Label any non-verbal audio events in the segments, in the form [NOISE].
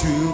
to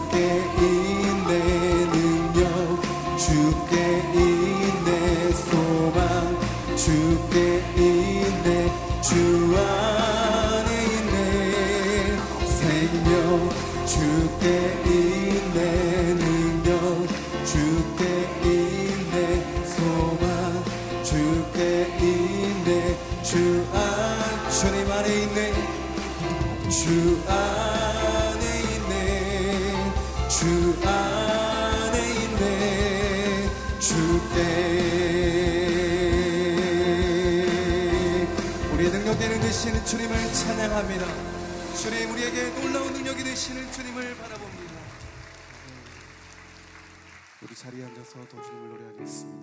계신 주님을 바라봅니다. 우리 자리에 앉아서 더 주님을 노래하겠습니다.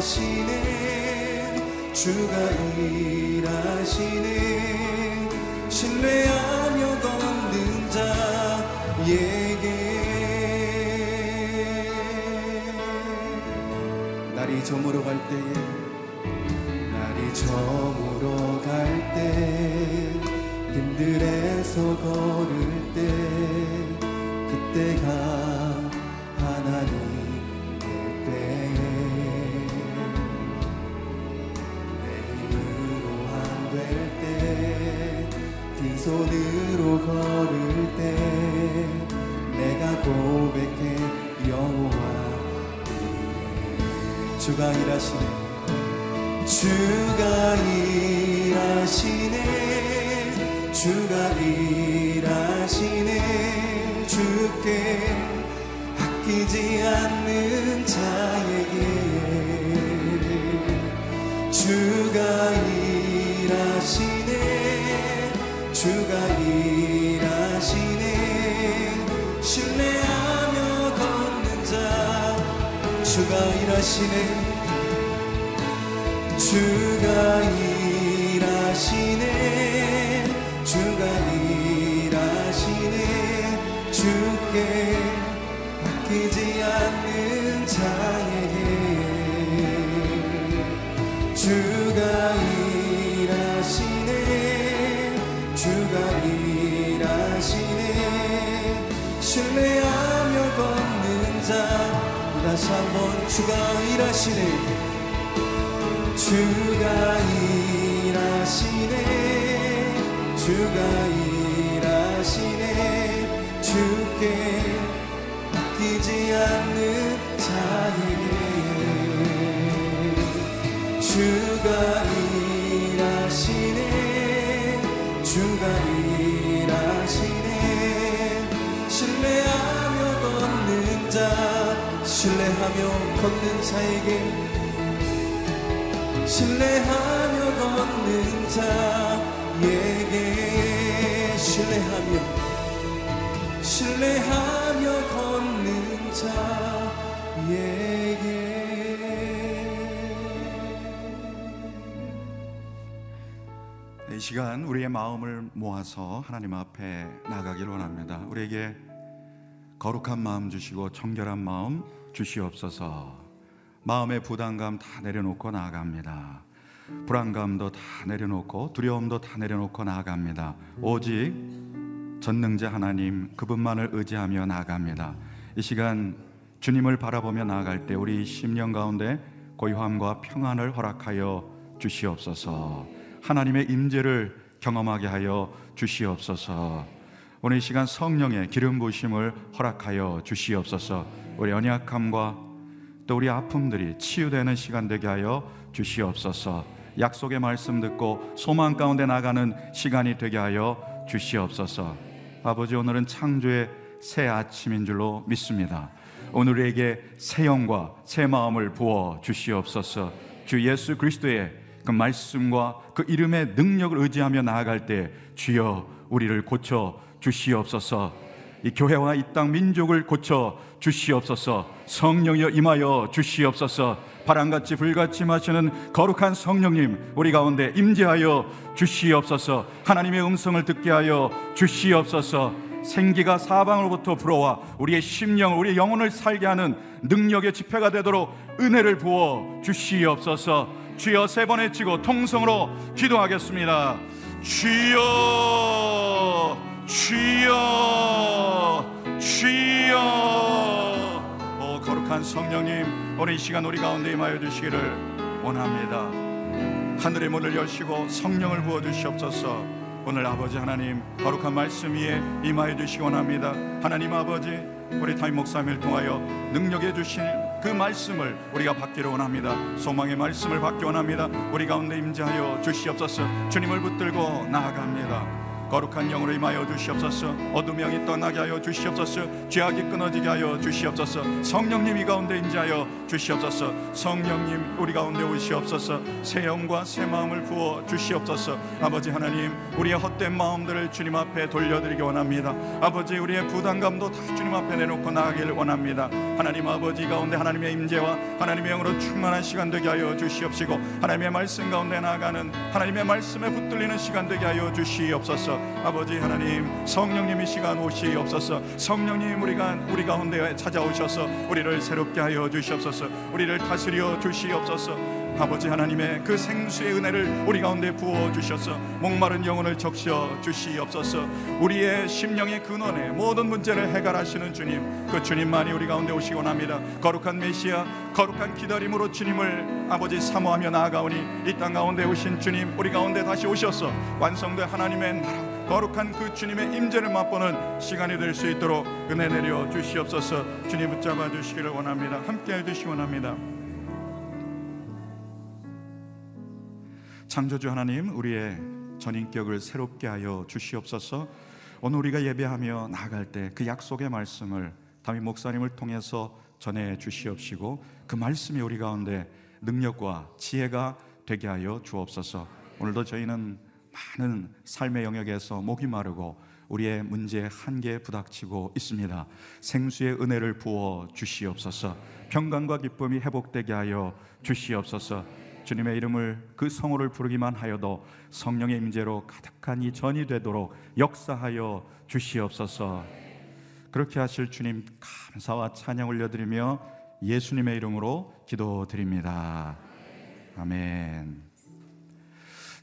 하시는 주가 일하시는 신뢰하며 걷는 자에게. 날이 저물어 갈 때에 날이 저물어 갈때 힘들에서 걸을 때 그때가 손으로 걸을 때 내가 고백해 여호와 이래 주가 일하시네. 주가 일하시네. 주가 일하시네. 주께 아끼지 않는 자에게. 주가 일하시네. 주가 일하시네. 신뢰하며 걷는 자 주가 일하시네. 주가 일 주가 일하시네. 주가 일하시네. 주가 일하시네. 주께 아끼지 않는 신뢰하며 걷는 자에게 신뢰하며 걷는 자에게 신뢰하며 신뢰하며 걷는 자에게 이 시간 우리의 마음을 모아서 하나님 앞에 나가길 원합니다. 우리에게 거룩한 마음 주시고 정결한 마음 주시옵소서. 마음의 부담감 다 내려놓고 나아갑니다. 불안감도 다 내려놓고 두려움도 다 내려놓고 나아갑니다. 오직 전능자 하나님 그분만을 의지하며 나아갑니다. 이 시간 주님을 바라보며 나아갈 때 우리 심령 가운데 고요함과 평안을 허락하여 주시옵소서. 하나님의 임재를 경험하게 하여 주시옵소서. 오늘 이 시간 성령의 기름 부심을 허락하여 주시옵소서. 우리 연약함과 또 우리 아픔들이 치유되는 시간 되게 하여 주시옵소서. 약속의 말씀 듣고 소망 가운데 나가는 시간이 되게 하여 주시옵소서. 아버지 오늘은 창조의 새 아침인 줄로 믿습니다. 오늘에게 새 영과 새 마음을 부어 주시옵소서. 주 예수 그리스도의 그 말씀과 그 이름의 능력을 의지하며 나아갈 때 주여 우리를 고쳐 주시옵소서. 이 교회와 이 땅 민족을 고쳐 주시옵소서 성령여 임하여 주시옵소서 바람같이 불같이 마시는 거룩한 성령님 우리 가운데 임재하여 주시옵소서 하나님의 음성을 듣게 하여 주시옵소서 생기가 사방으로부터 불어와 우리의 심령 우리의 영혼을 살게 하는 능력의 집회가 되도록 은혜를 부어 주시옵소서. 주여 세 번 외치고 통성으로 기도하겠습니다. 주여 주여 주여. 오 거룩한 성령님 오늘 이 시간 우리 가운데 임하여 주시기를 원합니다. 하늘의 문을 여시고 성령을 부어 주시옵소서. 오늘 아버지 하나님 거룩한 말씀 위에 임하여 주시기 원합니다. 하나님 아버지 우리 타임 목사님을 통하여 능력해 주신 그 말씀을 우리가 받기를 원합니다. 소망의 말씀을 받기 원합니다. 우리 가운데 임재하여 주시옵소서. 주님을 붙들고 나아갑니다 거룩한 영으로 임하여 주시옵소서. 어둠 영이 떠나게 하여 주시옵소서. 죄악이 끊어지게 하여 주시옵소서. 성령님 이 가운데 인자하여 주시옵소서. 성령님 우리 가운데 오시옵소서. 새 영과 새 마음을 부어 주시옵소서. 아버지 하나님 우리의 헛된 마음들을 주님 앞에 돌려드리기 원합니다. 아버지 우리의 부담감도 다 주님 앞에 내놓고 나가기를 원합니다. 하나님 아버지 가운데 하나님의 임재와 하나님의 영으로 충만한 시간 되게 하여 주시옵시고 하나님의 말씀 가운데 나가는 하나님의 말씀에 붙들리는 시간 되게 하여 주시옵소서 아버지 하나님 성령님이 시간 오시옵소서 성령님 우리가 우리 가운데 찾아오셔서 우리를 새롭게 하여 주시옵소서. 우리를 다스려 주시옵소서. 아버지 하나님의 그 생수의 은혜를 우리 가운데 부어 주셔서 목마른 영혼을 적셔 주시옵소서. 우리의 심령의 근원에 모든 문제를 해결하시는 주님 그 주님만이 우리 가운데 오시기 원합니다. 거룩한 메시아 거룩한 기다림으로 주님을 아버지 사모하며 나아가오니 이 땅 가운데 오신 주님 우리 가운데 다시 오셔서 완성된 하나님의 나라 거룩한 그 주님의 임재를 맛보는 시간이 될 수 있도록 은혜 내려 주시옵소서. 주님 붙잡아 주시기를 원합니다. 함께 해주시기 원합니다. 창조주 하나님 우리의 전인격을 새롭게 하여 주시옵소서. 오늘 우리가 예배하며 나아갈 때 그 약속의 말씀을 담임 목사님을 통해서 전해 주시옵시고 그 말씀이 우리 가운데 능력과 지혜가 되게 하여 주옵소서. 오늘도 저희는 많은 삶의 영역에서 목이 마르고 우리의 문제 한계에 부닥치고 있습니다. 생수의 은혜를 부어 주시옵소서. 평강과 기쁨이 회복되게 하여 주시옵소서. 주님의 이름을 그 성호를 부르기만 하여도 성령의 임재로 가득한 이 전이 되도록 역사하여 주시옵소서. 그렇게 하실 주님 감사와 찬양 올려드리며 예수님의 이름으로 기도드립니다. 아멘.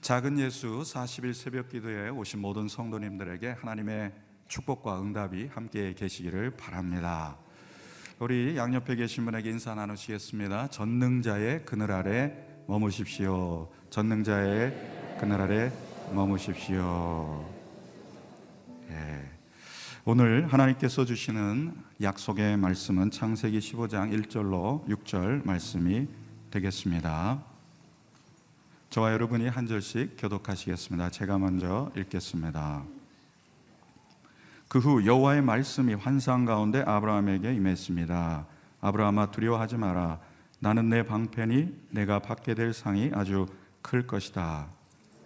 작은 예수 40일 새벽 기도에 오신 모든 성도님들에게 하나님의 축복과 응답이 함께 계시기를 바랍니다. 우리 양옆에 계신 분에게 인사 나누시겠습니다. 전능자의 그늘 아래 머무십시오. 전능자의 그늘 아래 머무십시오. 예. 오늘 하나님께서 주시는 약속의 말씀은 창세기 15장 1절로 6절 말씀이 되겠습니다. 저와 여러분이 한 절씩 교독하시겠습니다. 제가 먼저 읽겠습니다. 그 후 여호와의 말씀이 환상 가운데 아브라함에게 임했습니다. 아브라함아 두려워하지 마라. 나는 내 방편이 내가 받게 될 상이 아주 클 것이다.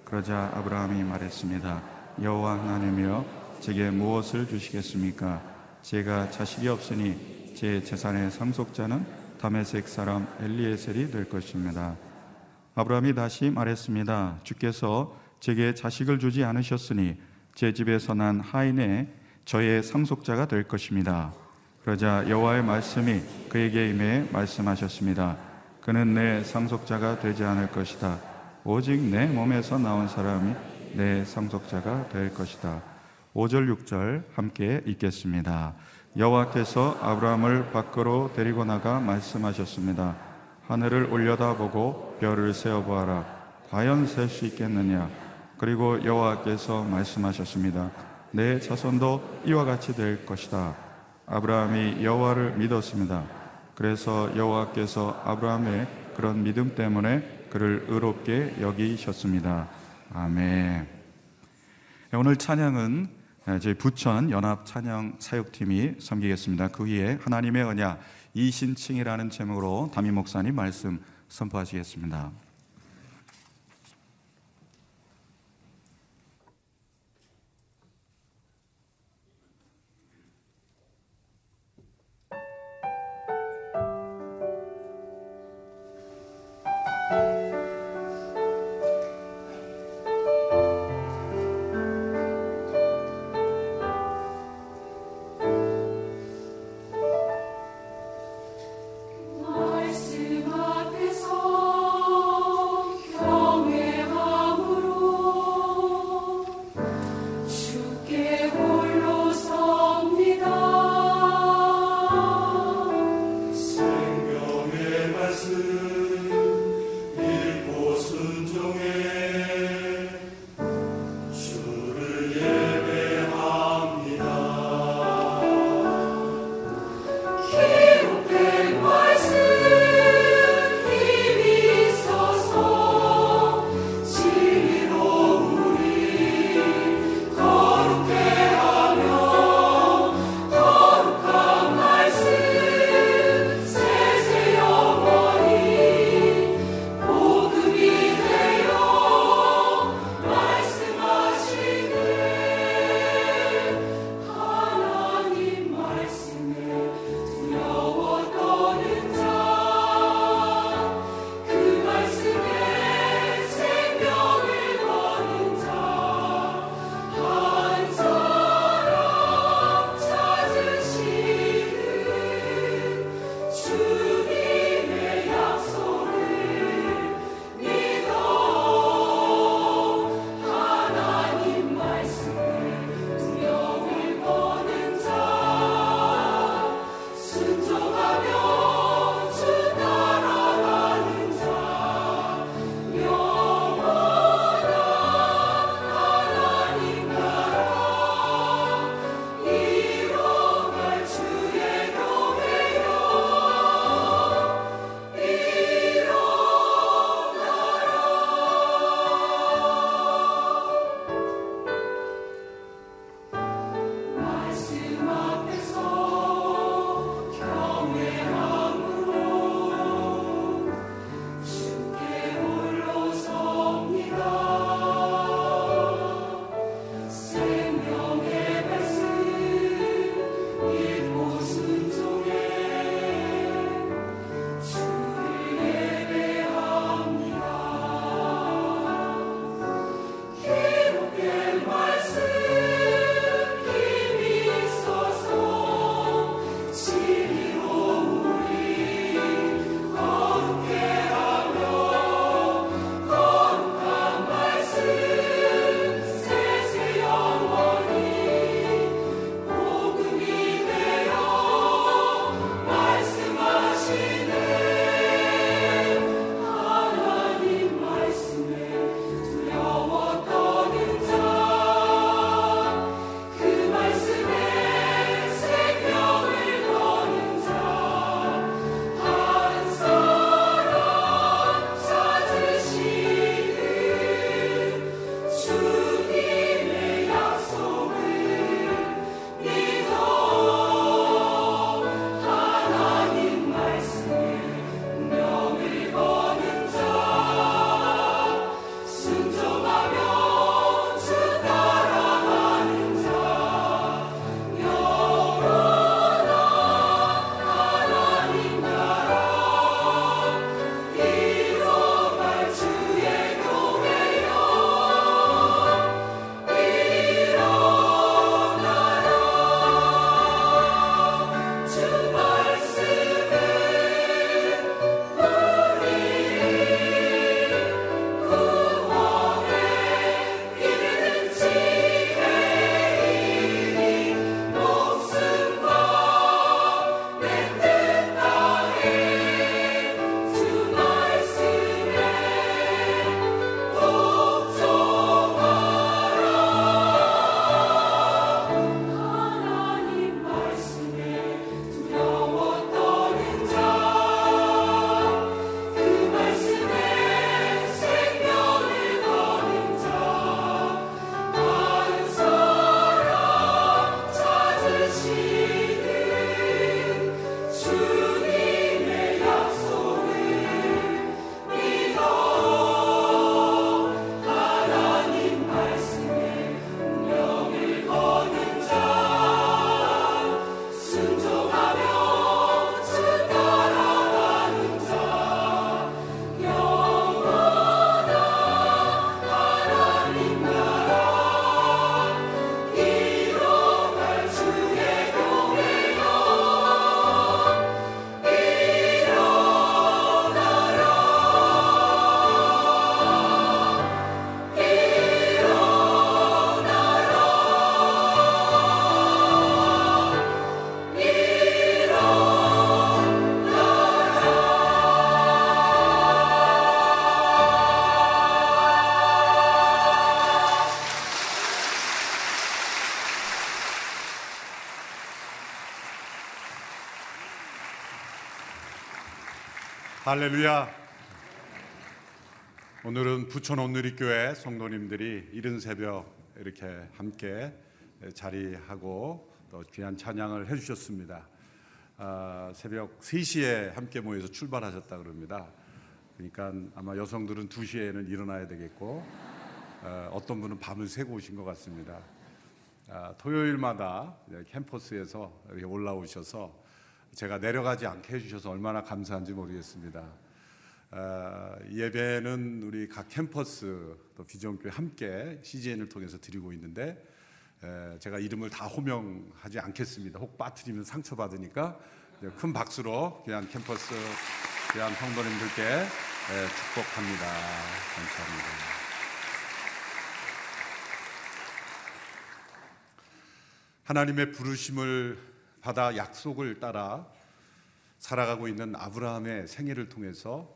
그러자 아브라함이 말했습니다. 여호와 하나님이여 제게 무엇을 주시겠습니까? 제가 자식이 없으니 제 재산의 상속자는 다메섹 사람 엘리에셀이 될 것입니다. 아브라함이 다시 말했습니다. 주께서 제게 자식을 주지 않으셨으니 제 집에서 난 하인의 저의 상속자가 될 것입니다. 그러자 여호와의 말씀이 그에게 임해 말씀하셨습니다. 그는 내 상속자가 되지 않을 것이다. 오직 내 몸에서 나온 사람이 내 상속자가 될 것이다. 5절 6절 함께 읽겠습니다. 여호와께서 아브라함을 밖으로 데리고 나가 말씀하셨습니다. 하늘을 올려다보고 별을 세어보아라. 과연 셀 수 있겠느냐? 그리고 여호와께서 말씀하셨습니다. 내 자손도 이와 같이 될 것이다. 아브라함이 여호와를 믿었습니다. 그래서 여호와께서 아브라함의 그런 믿음 때문에 그를 의롭게 여기셨습니다. 아멘. 오늘 찬양은 저희 부천 연합 찬양 사역팀이 섬기겠습니다. 그 위에 하나님의 언약 이신칭이라는 제목으로 담임 목사님 말씀 선포하시겠습니다. 할렐루야. 오늘은 부천 온누리교회 성도님들이 이른 새벽 이렇게 함께 자리하고 또 귀한 찬양을 해주셨습니다. 아, 새벽 3시에 함께 모여서 출발하셨다 그럽니다. 그러니까 아마 여성들은 2시에는 일어나야 되겠고 어, 어떤 분은 밤을 새고 오신 것 같습니다. 아, 토요일마다 캠퍼스에서 올라오셔서 제가 내려가지 않게 해주셔서 얼마나 감사한지 모르겠습니다. 아, 예배는 우리 각 캠퍼스 또 비전교회 함께 CGN을 통해서 드리고 있는데 에, 제가 이름을 다 호명하지 않겠습니다. 혹 빠뜨리면 상처 받으니까 큰 박수로 귀한 캠퍼스 귀한 성도님들께 에, 축복합니다. 감사합니다. 하나님의 부르심을 받아 약속을 따라 살아가고 있는 아브라함의 생애를 통해서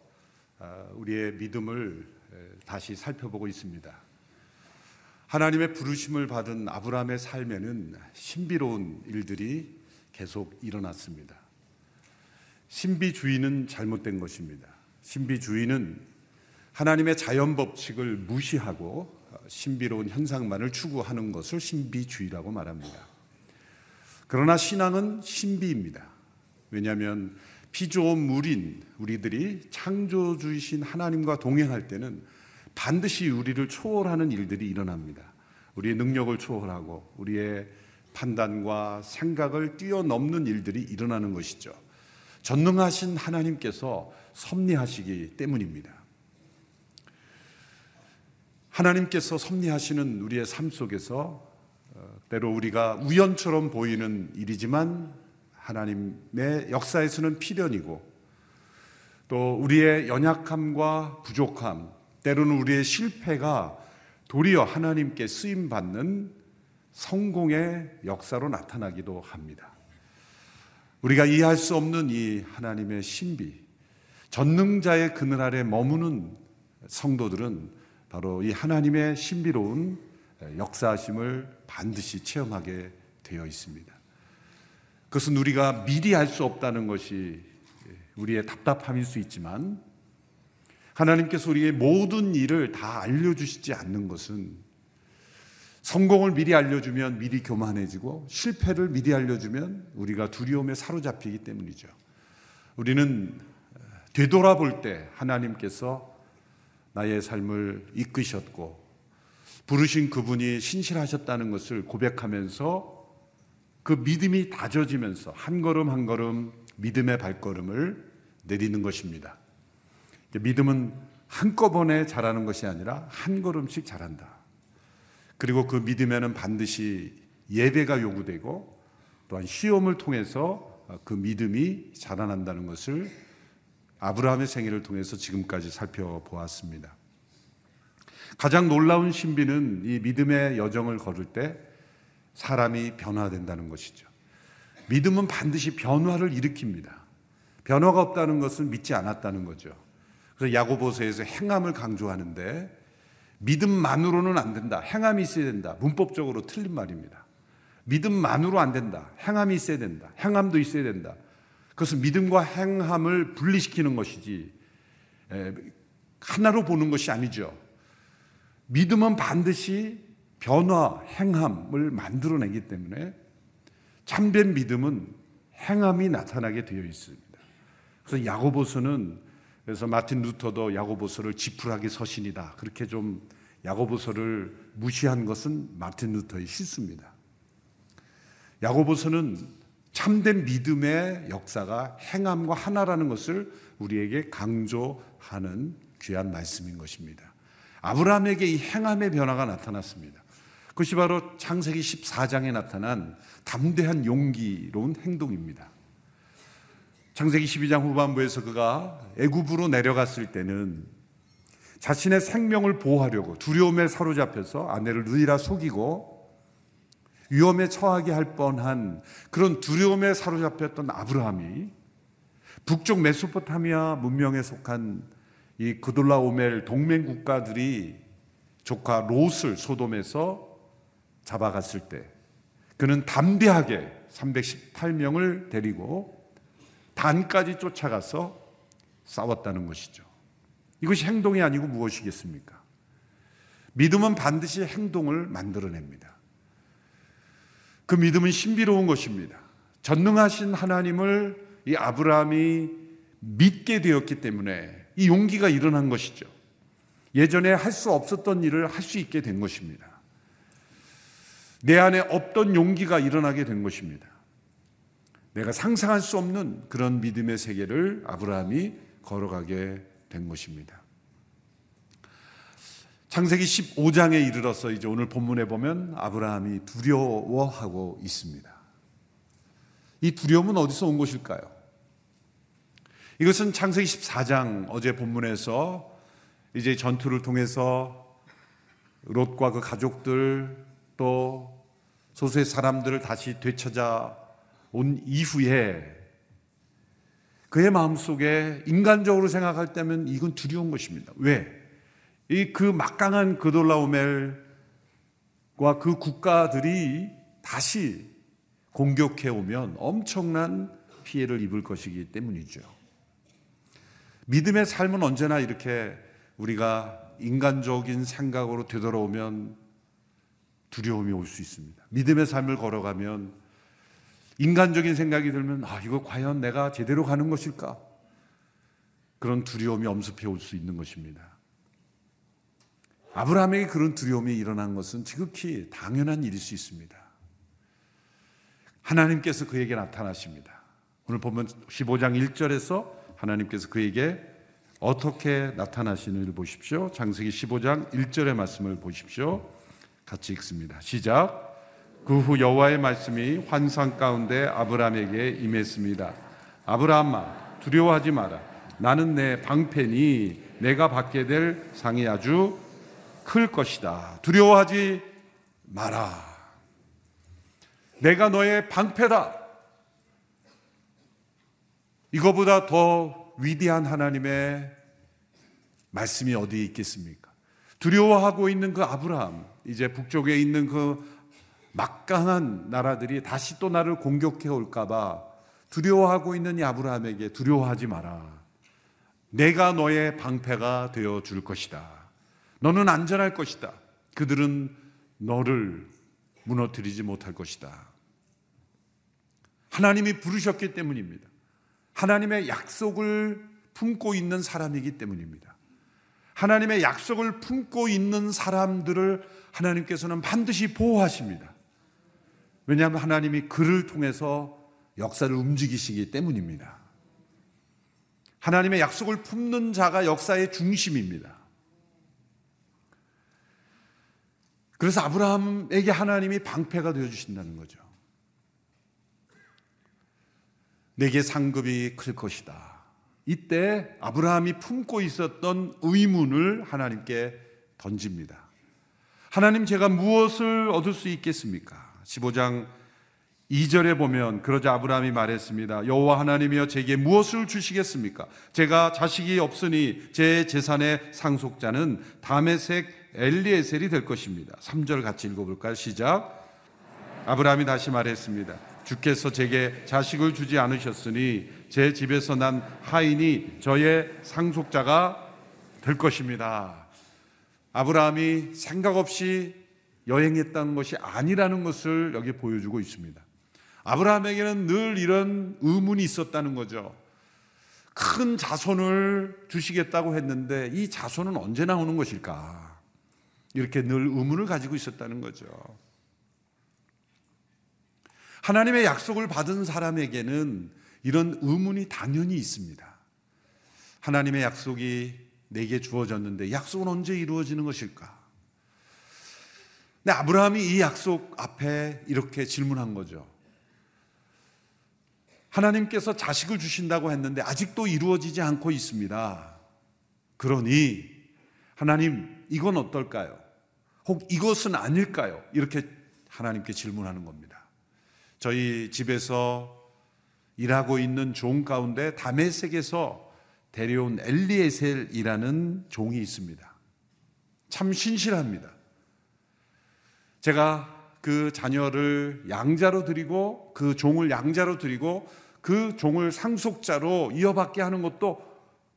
아, 우리의 믿음을 다시 살펴보고 있습니다. 하나님의 부르심을 받은 아브라함의 삶에는 신비로운 일들이 계속 일어났습니다. 신비주의는 잘못된 것입니다. 신비주의는 하나님의 자연 법칙을 무시하고 신비로운 현상만을 추구하는 것을 신비주의라고 말합니다. 그러나 신앙은 신비입니다. 왜냐하면 피조물인 우리들이 창조주이신 하나님과 동행할 때는 반드시 우리를 초월하는 일들이 일어납니다. 우리의 능력을 초월하고 우리의 판단과 생각을 뛰어넘는 일들이 일어나는 것이죠. 전능하신 하나님께서 섭리하시기 때문입니다. 하나님께서 섭리하시는 우리의 삶 속에서 어, 때로 우리가 우연처럼 보이는 일이지만 하나님의 역사에서는 필연이고 또 우리의 연약함과 부족함, 때로는 우리의 실패가 도리어 하나님께 쓰임 받는 성공의 역사로 나타나기도 합니다. 우리가 이해할 수 없는 이 하나님의 신비, 전능자의 그늘 아래 머무는 성도들은 바로 이 하나님의 신비로운 역사하심을 반드시 체험하게 되어 있습니다. 그것은 우리가 미리 알수 없다는 것이 우리의 답답함일 수 있지만 하나님께서 우리의 모든 일을 다 알려주시지 않는 것은 성공을 미리 알려주면 미리 교만해지고 실패를 미리 알려주면 우리가 두려움에 사로잡히기 때문이죠. 우리는 되돌아볼 때 하나님께서 나의 삶을 이끄셨고 부르신 그분이 신실하셨다는 것을 고백하면서 그 믿음이 다져지면서 한 걸음 한 걸음 믿음의 발걸음을 내리는 것입니다. 믿음은 한꺼번에 자라는 것이 아니라 한 걸음씩 자란다. 그리고 그 믿음에는 반드시 예배가 요구되고 또한 시험을 통해서 그 믿음이 자라난다는 것을 아브라함의 생애를 통해서 지금까지 살펴보았습니다. 가장 놀라운 신비는 이 믿음의 여정을 걸을 때 사람이 변화된다는 것이죠. 믿음은 반드시 변화를 일으킵니다. 변화가 없다는 것은 믿지 않았다는 거죠. 그래서 야고보서에서 행함을 강조하는데 믿음만으로는 안 된다. 행함이 있어야 된다. 문법적으로 틀린 말입니다. 믿음만으로 안 된다. 행함이 있어야 된다. 행함도 있어야 된다. 그것은 믿음과 행함을 분리시키는 것이지 하나로 보는 것이 아니죠. 믿음은 반드시 변화, 행함을 만들어내기 때문에 참된 믿음은 행함이 나타나게 되어 있습니다. 그래서 야고보서는 그래서 마틴 루터도 야고보서를 지푸라기 서신이다. 그렇게 좀 야고보서를 무시한 것은 마틴 루터의 실수입니다. 야고보서는 참된 믿음의 역사가 행함과 하나라는 것을 우리에게 강조하는 귀한 말씀인 것입니다. 아브라함에게 이 행함의 변화가 나타났습니다. 그것이 바로 창세기 14장에 나타난 담대한 용기로운 행동입니다. 창세기 12장 후반부에서 그가 애굽으로 내려갔을 때는 자신의 생명을 보호하려고 두려움에 사로잡혀서 아내를 느리라 속이고 위험에 처하게 할 뻔한 그런 두려움에 사로잡혔던 아브라함이 북쪽 메소포타미아 문명에 속한 이 그돌라 오멜 동맹 국가들이 조카 롯을 소돔에서 잡아갔을 때 그는 담대하게 318명을 데리고 단까지 쫓아가서 싸웠다는 것이죠. 이것이 행동이 아니고 무엇이겠습니까? 믿음은 반드시 행동을 만들어냅니다. 그 믿음은 신비로운 것입니다. 전능하신 하나님을 이 아브라함이 믿게 되었기 때문에 이 용기가 일어난 것이죠. 예전에 할 수 없었던 일을 할 수 있게 된 것입니다. 내 안에 없던 용기가 일어나게 된 것입니다. 내가 상상할 수 없는 그런 믿음의 세계를 아브라함이 걸어가게 된 것입니다. 창세기 15장에 이르러서 이제 오늘 본문에 보면 아브라함이 두려워하고 있습니다. 이 두려움은 어디서 온 것일까요? 이것은 창세기 14장 어제 본문에서 이제 전투를 통해서 롯과 그 가족들 또 소수의 사람들을 다시 되찾아 온 이후에 그의 마음속에 인간적으로 생각할 때면 이건 두려운 것입니다. 왜? 이 그 막강한 그돌라오멜과 그 국가들이 다시 공격해 오면 엄청난 피해를 입을 것이기 때문이죠. 믿음의 삶은 언제나 이렇게 우리가 인간적인 생각으로 되돌아오면 두려움이 올 수 있습니다. 믿음의 삶을 걸어가면 인간적인 생각이 들면 아, 이거 과연 내가 제대로 가는 것일까? 그런 두려움이 엄습해 올 수 있는 것입니다. 아브라함에게 그런 두려움이 일어난 것은 지극히 당연한 일일 수 있습니다. 하나님께서 그에게 나타나십니다. 오늘 보면 15장 1절에서 하나님께서 그에게 어떻게 나타나시는지를 보십시오. 장세기 15장 1절의 말씀을 보십시오. 같이 읽습니다. 시작. 그 후 여호와의 말씀이 환상 가운데 아브라함에게 임했습니다. 아브라함아 두려워하지 마라. 나는 내 방패니 내가 받게 될 상이 아주 클 것이다. 두려워하지 마라. 내가 너의 방패다. 이거보다 더 위대한 하나님의 말씀이 어디에 있겠습니까? 두려워하고 있는 그 아브라함, 이제 북쪽에 있는 그 막강한 나라들이 다시 또 나를 공격해 올까봐 두려워하고 있는 이 아브라함에게 두려워하지 마라. 내가 너의 방패가 되어 줄 것이다. 너는 안전할 것이다. 그들은 너를 무너뜨리지 못할 것이다. 하나님이 부르셨기 때문입니다. 하나님의 약속을 품고 있는 사람이기 때문입니다. 하나님의 약속을 품고 있는 사람들을 하나님께서는 반드시 보호하십니다. 왜냐하면 하나님이 그를 통해서 역사를 움직이시기 때문입니다. 하나님의 약속을 품는 자가 역사의 중심입니다. 그래서 아브라함에게 하나님이 방패가 되어 주신다는 거죠. 내게 상급이 클 것이다. 이때 아브라함이 품고 있었던 의문을 하나님께 던집니다. 하나님 제가 무엇을 얻을 수 있겠습니까? 15장 2절에 보면 그러자 아브라함이 말했습니다. 여호와 하나님이여 제게 무엇을 주시겠습니까? 제가 자식이 없으니 제 재산의 상속자는 다메색 엘리에셀이 될 것입니다. 3절 같이 읽어볼까요? 시작. 아브라함이 다시 말했습니다. 주께서 제게 자식을 주지 않으셨으니 제 집에서 난 하인이 저의 상속자가 될 것입니다. 아브라함이 생각 없이 여행했다는 것이 아니라는 것을 여기 보여주고 있습니다. 아브라함에게는 늘 이런 의문이 있었다는 거죠. 큰 자손을 주시겠다고 했는데 이 자손은 언제 나오는 것일까? 이렇게 늘 의문을 가지고 있었다는 거죠. 하나님의 약속을 받은 사람에게는 이런 의문이 당연히 있습니다. 하나님의 약속이 내게 주어졌는데 약속은 언제 이루어지는 것일까? 근 아브라함이 이 약속 앞에 이렇게 질문한 거죠. 하나님께서 자식을 주신다고 했는데 아직도 이루어지지 않고 있습니다. 그러니 하나님 이건 어떨까요? 혹 이것은 아닐까요? 이렇게 하나님께 질문하는 겁니다. 저희 집에서 일하고 있는 종 가운데 다메섹에서 데려온 엘리에셀이라는 종이 있습니다. 참 신실합니다. 제가 그 자녀를 양자로 드리고 그 종을 양자로 드리고 그 종을 상속자로 이어받게 하는 것도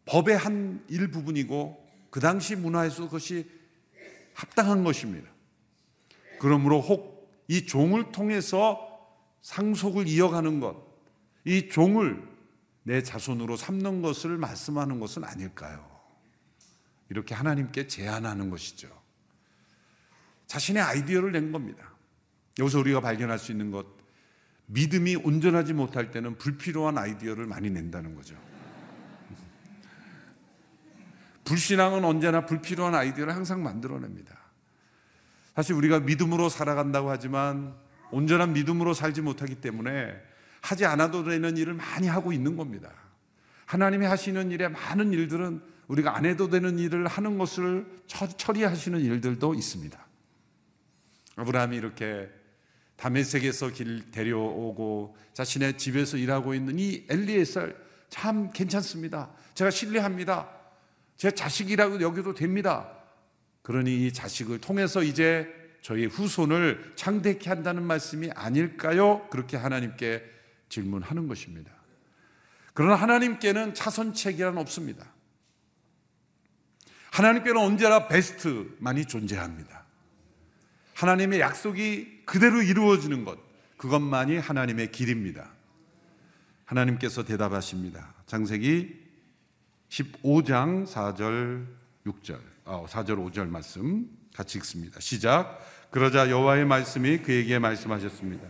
법의 한 일부분이고 그 당시 문화에서 그것이 합당한 것입니다. 그러므로 혹 이 종을 통해서 상속을 이어가는 것, 이 종을 내 자손으로 삼는 것을 말씀하는 것은 아닐까요? 이렇게 하나님께 제안하는 것이죠. 자신의 아이디어를 낸 겁니다. 여기서 우리가 발견할 수 있는 것, 믿음이 온전하지 못할 때는 불필요한 아이디어를 많이 낸다는 거죠. [LAUGHS] 불신앙은 언제나 불필요한 아이디어를 항상 만들어냅니다. 사실 우리가 믿음으로 살아간다고 하지만 온전한 믿음으로 살지 못하기 때문에 하지 않아도 되는 일을 많이 하고 있는 겁니다. 하나님이 하시는 일에 많은 일들은 우리가 안 해도 되는 일을 하는 것을 처리하시는 일들도 있습니다. 아브라함이 이렇게 다메섹에서 길 데려오고 자신의 집에서 일하고 있는 이 엘리에살 참 괜찮습니다. 제가 신뢰합니다. 제 자식이라고 여기도 됩니다. 그러니 이 자식을 통해서 이제 저희 후손을 창대케 한다는 말씀이 아닐까요? 그렇게 하나님께 질문하는 것입니다. 그러나 하나님께는 차선책이란 없습니다. 하나님께는 언제나 베스트만이 존재합니다. 하나님의 약속이 그대로 이루어지는 것, 그것만이 하나님의 길입니다. 하나님께서 대답하십니다. 장세기 15장 4절 6절, 4절 5절 말씀 같이 읽습니다. 시작. 그러자 여호와의 말씀이 그에게 말씀하셨습니다.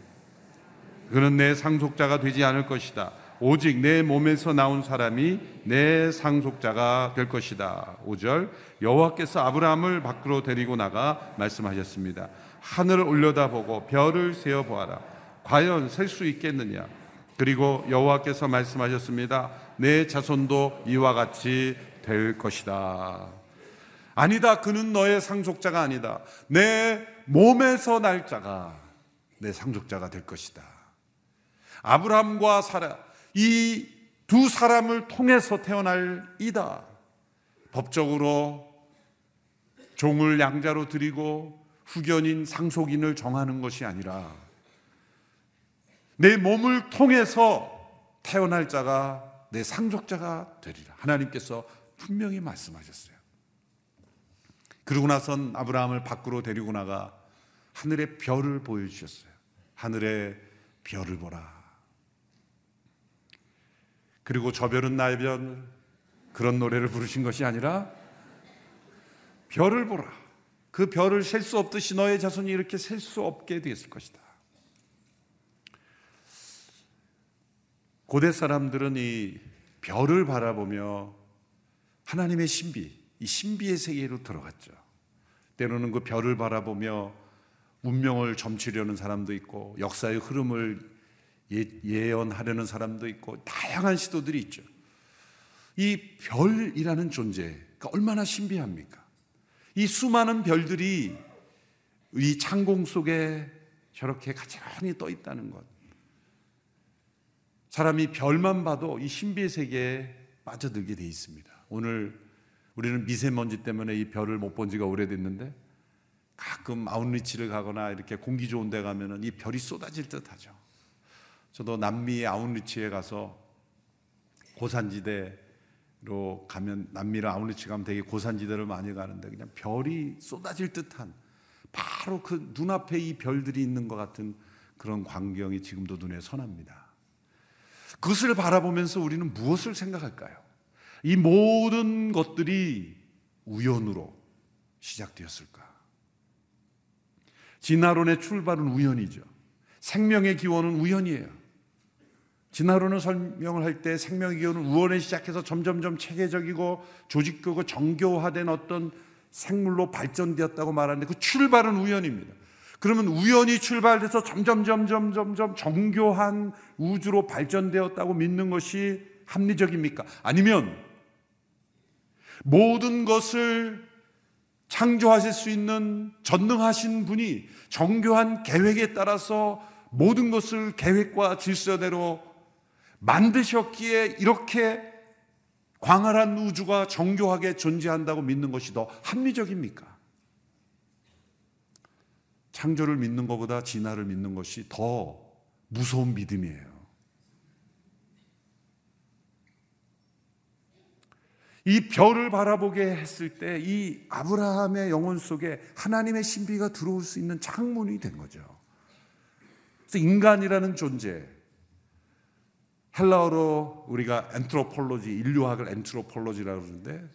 그는 내 상속자가 되지 않을 것이다. 오직 내 몸에서 나온 사람이 내 상속자가 될 것이다. 5절 여호와께서 아브라함을 밖으로 데리고 나가 말씀하셨습니다. 하늘을 올려다보고 별을 세어 보아라. 과연 셀 수 있겠느냐? 그리고 여호와께서 말씀하셨습니다. 내 자손도 이와 같이 될 것이다. 아니다. 그는 너의 상속자가 아니다. 내 몸에서 날 자가 내 상속자가 될 것이다. 아브라함과 사라 이 두 사람을 통해서 태어날 이다. 법적으로 종을 양자로 드리고 후견인 상속인을 정하는 것이 아니라 내 몸을 통해서 태어날 자가 내 상속자가 되리라. 하나님께서 분명히 말씀하셨어요. 그러고 나선 아브라함을 밖으로 데리고 나가 하늘의 별을 보여주셨어요. 하늘의 별을 보라. 그리고 저 별은 나의 별 그런 노래를 부르신 것이 아니라 별을 보라. 그 별을 셀 수 없듯이 너의 자손이 이렇게 셀 수 없게 되었을 것이다. 고대 사람들은 이 별을 바라보며 하나님의 신비, 이 신비의 세계로 들어갔죠. 때로는 그 별을 바라보며 운명을 점치려는 사람도 있고 역사의 흐름을 예, 언하려는 사람도 있고 다양한 시도들이 있죠. 이 별이라는 존재가 얼마나 신비합니까? 이 수많은 별들이 이 창공 속에 저렇게 가지런히 떠 있다는 것. 사람이 별만 봐도 이 신비의 세계에 빠져들게 돼 있습니다. 오늘 우리는 미세먼지 때문에 이 별을 못 본 지가 오래됐는데 가끔 아웃리치를 가거나 이렇게 공기 좋은 데 가면은 이 별이 쏟아질 듯 하죠. 저도 남미 아웃리치에 가서 고산지대로 가면 남미를 아웃리치 가면 되게 고산지대를 많이 가는데 그냥 별이 쏟아질 듯한 바로 그 눈앞에 이 별들이 있는 것 같은 그런 광경이 지금도 눈에 선합니다. 그것을 바라보면서 우리는 무엇을 생각할까요? 이 모든 것들이 우연으로 시작되었을까? 진화론의 출발은 우연이죠. 생명의 기원은 우연이에요. 진화론을 설명을 할 때 생명의 기원은 우연에 시작해서 점점점 체계적이고 조직되고 정교화된 어떤 생물로 발전되었다고 말하는데 그 출발은 우연입니다. 그러면 우연히 출발돼서 점점 점점 점점 정교한 우주로 발전되었다고 믿는 것이 합리적입니까? 아니면 모든 것을 창조하실 수 있는 전능하신 분이 정교한 계획에 따라서 모든 것을 계획과 질서대로 만드셨기에 이렇게 광활한 우주가 정교하게 존재한다고 믿는 것이 더 합리적입니까? 창조를 믿는 것보다 진화를 믿는 것이 더 무서운 믿음이에요. 이 별을 바라보게 했을 때 이 아브라함의 영혼 속에 하나님의 신비가 들어올 수 있는 창문이 된 거죠. 그래서 인간이라는 존재, 헬라어로 우리가 anthropology, 인류학을 anthropology라고 그러는데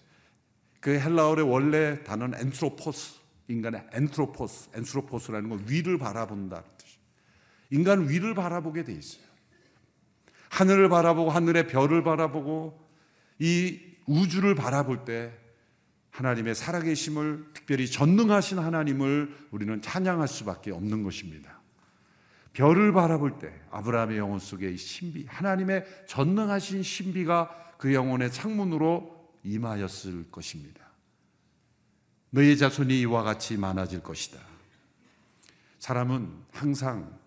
그 헬라어의 원래 단어는 anthropos, 인간의 anthropos, anthropos라는 건 위를 바라본다. 인간은 위를 바라보게 돼 있어요. 하늘을 바라보고 하늘의 별을 바라보고 이 우주를 바라볼 때 하나님의 살아계심을 특별히 전능하신 하나님을 우리는 찬양할 수밖에 없는 것입니다. 별을 바라볼 때 아브라함의 영혼 이 신비, 하나님의 전능하신 신비가 그 영혼의 창문으로 임하였을 것입니다. 너의 자손이 이와 같이 많아질 것이다. 사람은 항상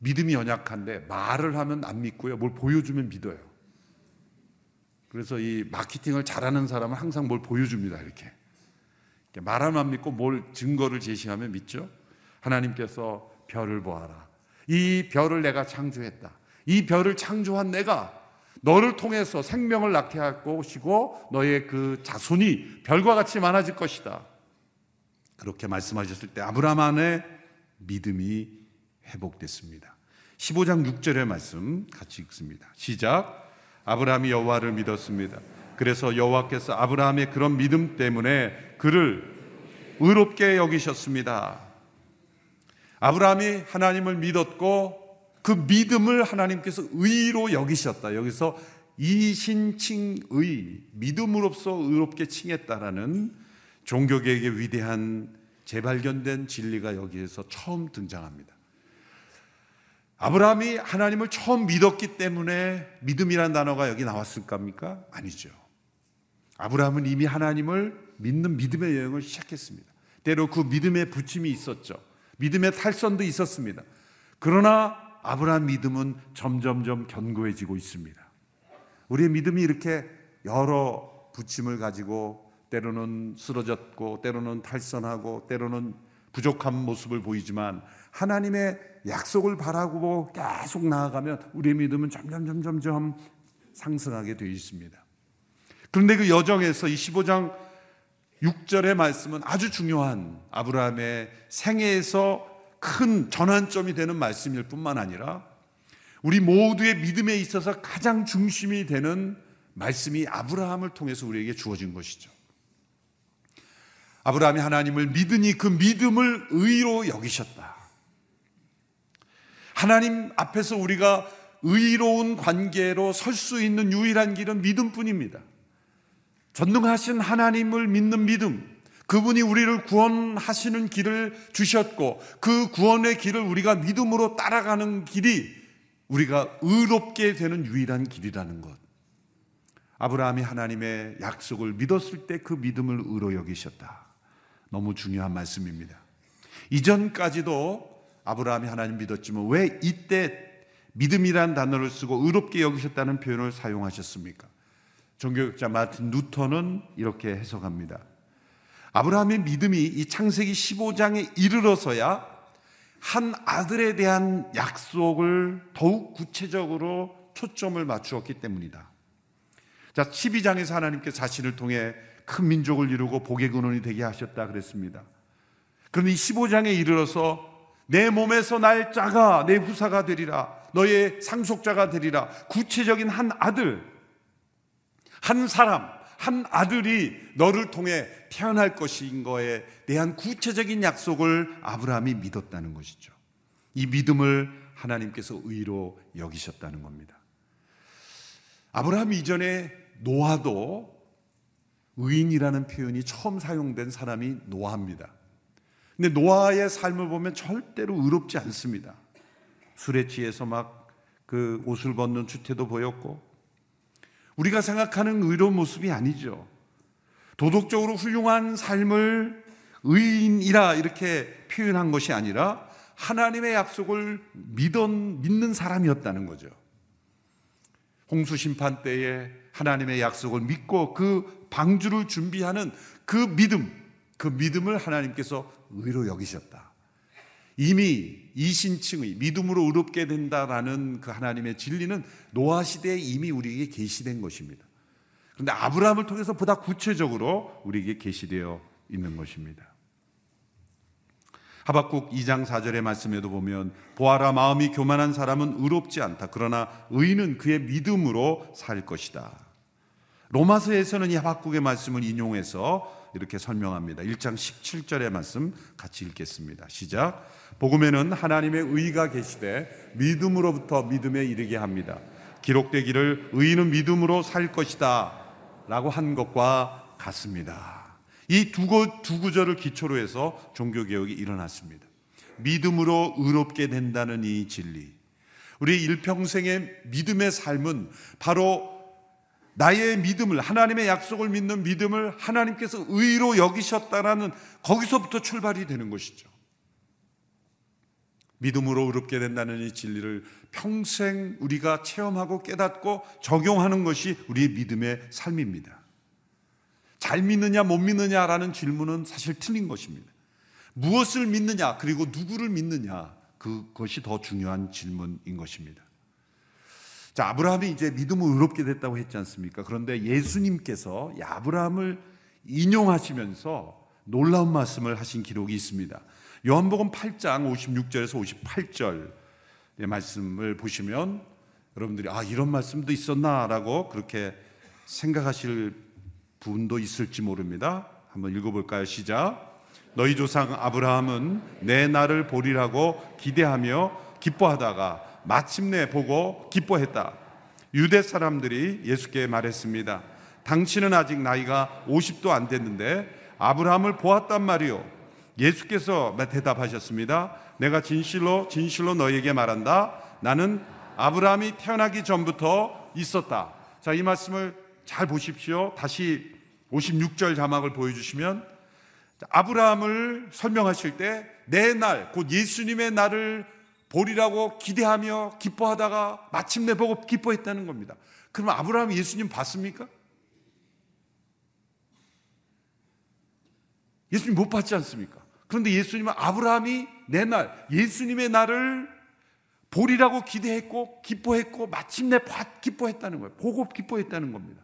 믿음이 연약한데 말을 하면 안 믿고요. 뭘 보여주면 믿어요. 그래서 이 마케팅을 잘하는 사람은 항상 뭘 보여줍니다. 이렇게. 말하면 안 믿고 뭘 증거를 제시하면 믿죠. 하나님께서 별을 보아라. 이 별을 내가 창조했다. 이 별을 창조한 내가 너를 통해서 생명을 낳게 할 것이고 너의 그 자손이 별과 같이 많아질 것이다. 그렇게 말씀하셨을 때 아브라함 안에 믿음이 회복됐습니다. 15장 6절의 말씀 같이 읽습니다. 시작. 아브라함이 여호와를 믿었습니다. 그래서 여호와께서 아브라함의 그런 믿음 때문에 그를 의롭게 여기셨습니다. 아브라함이 하나님을 믿었고 그 믿음을 하나님께서 의로 여기셨다. 여기서 이신칭의 믿음으로써 의롭게 칭했다라는 종교계획의 위대한 재발견된 진리가 여기에서 처음 등장합니다. 아브라함이 하나님을 처음 믿었기 때문에 믿음이란 단어가 여기 나왔을 겁니까? 아니죠. 아브라함은 이미 하나님을 믿는 믿음의 여행을 시작했습니다. 때로 그 믿음의 부침이 있었죠. 믿음의 탈선도 있었습니다. 그러나 아브라함 믿음은 점점점 견고해지고 있습니다. 우리의 믿음이 이렇게 여러 부침을 가지고 때로는 쓰러졌고 때로는 탈선하고 때로는 부족한 모습을 보이지만 하나님의 약속을 바라고 계속 나아가면 우리의 믿음은 점점 점점 점 상승하게 되어 있습니다. 그런데 그 여정에서 25장 6절의 말씀은 아주 중요한 아브라함의 생애에서 큰 전환점이 되는 말씀일 뿐만 아니라 우리 모두의 믿음에 있어서 가장 중심이 되는 말씀이 아브라함을 통해서 우리에게 주어진 것이죠. 아브라함이 하나님을 믿으니 그 믿음을 의로 여기셨다. 하나님 앞에서 우리가 의로운 관계로 설 수 있는 유일한 길은 믿음뿐입니다. 전능하신 하나님을 믿는 믿음, 그분이 우리를 구원하시는 길을 주셨고 그 구원의 길을 우리가 믿음으로 따라가는 길이 우리가 의롭게 되는 유일한 길이라는 것. 아브라함이 하나님의 약속을 믿었을 때 그 믿음을 의로 여기셨다. 너무 중요한 말씀입니다. 이전까지도 아브라함이 하나님 믿었지만 왜 이때 믿음이란 단어를 쓰고 의롭게 여기셨다는 표현을 사용하셨습니까? 종교학자 마틴 누턴은 이렇게 해석합니다. 아브라함의 믿음이 이 창세기 15장에 이르러서야 한 아들에 대한 약속을 더욱 구체적으로 초점을 맞추었기 때문이다. 자, 12장에서 하나님께 자신을 통해 큰 민족을 이루고 복의 근원이 되게 하셨다 그랬습니다. 그런데 이 15장에 이르러서 내 몸에서 날 자가 내 후사가 되리라. 너의 상속자가 되리라. 구체적인 한 아들, 한 사람, 한 아들이 너를 통해 태어날 것인 거에 대한 구체적인 약속을 아브라함이 믿었다는 것이죠. 이 믿음을 하나님께서 의로 여기셨다는 겁니다. 아브라함 이전에 노아도 의인이라는 표현이 처음 사용된 사람이 노아입니다. 근데 노아의 삶을 보면 절대로 의롭지 않습니다. 술에 취해서 막 그 옷을 벗는 추태도 보였고 우리가 생각하는 의로운 모습이 아니죠. 도덕적으로 훌륭한 삶을 의인이라 이렇게 표현한 것이 아니라 하나님의 약속을 믿은, 믿는 사람이었다는 거죠. 홍수 심판 때에 하나님의 약속을 믿고 그 방주를 준비하는 그 믿음, 그 믿음을 하나님께서 의로 여기셨다. 이미 이 신층의 믿음으로 의롭게 된다라는 그 하나님의 진리는 노아 시대에 이미 우리에게 계시된 것입니다. 그런데 아브라함을 통해서 보다 구체적으로 우리에게 계시되어 있는 것입니다. 하박국 2장 4절의 말씀에도 보면 보아라 마음이 교만한 사람은 의롭지 않다. 그러나 의인은 그의 믿음으로 살 것이다. 로마서에서는 이 하박국의 말씀을 인용해서 이렇게 설명합니다. 1장 17절의 말씀 같이 읽겠습니다. 시작. 복음에는 하나님의 의가 계시되 믿음으로부터 믿음에 이르게 합니다. 기록되기를 의인은 믿음으로 살 것이다. 라고 한 것과 같습니다. 이두 두 구절을 기초로 해서 종교개혁이 일어났습니다. 믿음으로 의롭게 된다는 이 진리. 우리 일평생의 믿음의 삶은 바로 나의 믿음을, 하나님의 약속을 믿는 믿음을 하나님께서 의로 여기셨다라는 거기서부터 출발이 되는 것이죠. 믿음으로 의롭게 된다는 이 진리를 평생 우리가 체험하고 깨닫고 적용하는 것이 우리의 믿음의 삶입니다. 잘 믿느냐 못 믿느냐라는 질문은 사실 틀린 것입니다. 무엇을 믿느냐 그리고 누구를 믿느냐 그것이 더 중요한 질문인 것입니다. 자 아브라함이 이제 믿음을 의롭게 됐다고 했지 않습니까? 그런데 예수님께서 아브라함을 인용하시면서 놀라운 말씀을 하신 기록이 있습니다. 요한복음 8장 56절에서 58절의 말씀을 보시면 여러분들이 아 이런 말씀도 있었나라고 그렇게 생각하실 분도 있을지 모릅니다. 한번 읽어볼까요? 시작. 너희 조상 아브라함은 내 날을 보리라고 기대하며 기뻐하다가 마침내 보고 기뻐했다. 유대 사람들이 예수께 말했습니다. 당신은 아직 나이가 50도 안 됐는데 아브라함을 보았단 말이요. 예수께서 대답하셨습니다. 내가 진실로 진실로 너에게 말한다. 나는 아브라함이 태어나기 전부터 있었다. 자, 이 말씀을 잘 보십시오. 다시 56절 자막을 보여주시면 아브라함을 설명하실 때 내 날, 곧 예수님의 날을 보리라고 기대하며 기뻐하다가 마침내 보고 기뻐했다는 겁니다. 그러면 아브라함이 예수님 봤습니까? 예수님 못 봤지 않습니까? 그런데 예수님은 아브라함이 내 날, 예수님의 날을 보리라고 기대했고 기뻐했고 마침내 기뻐했다는 거예요. 보고 기뻐했다는 겁니다.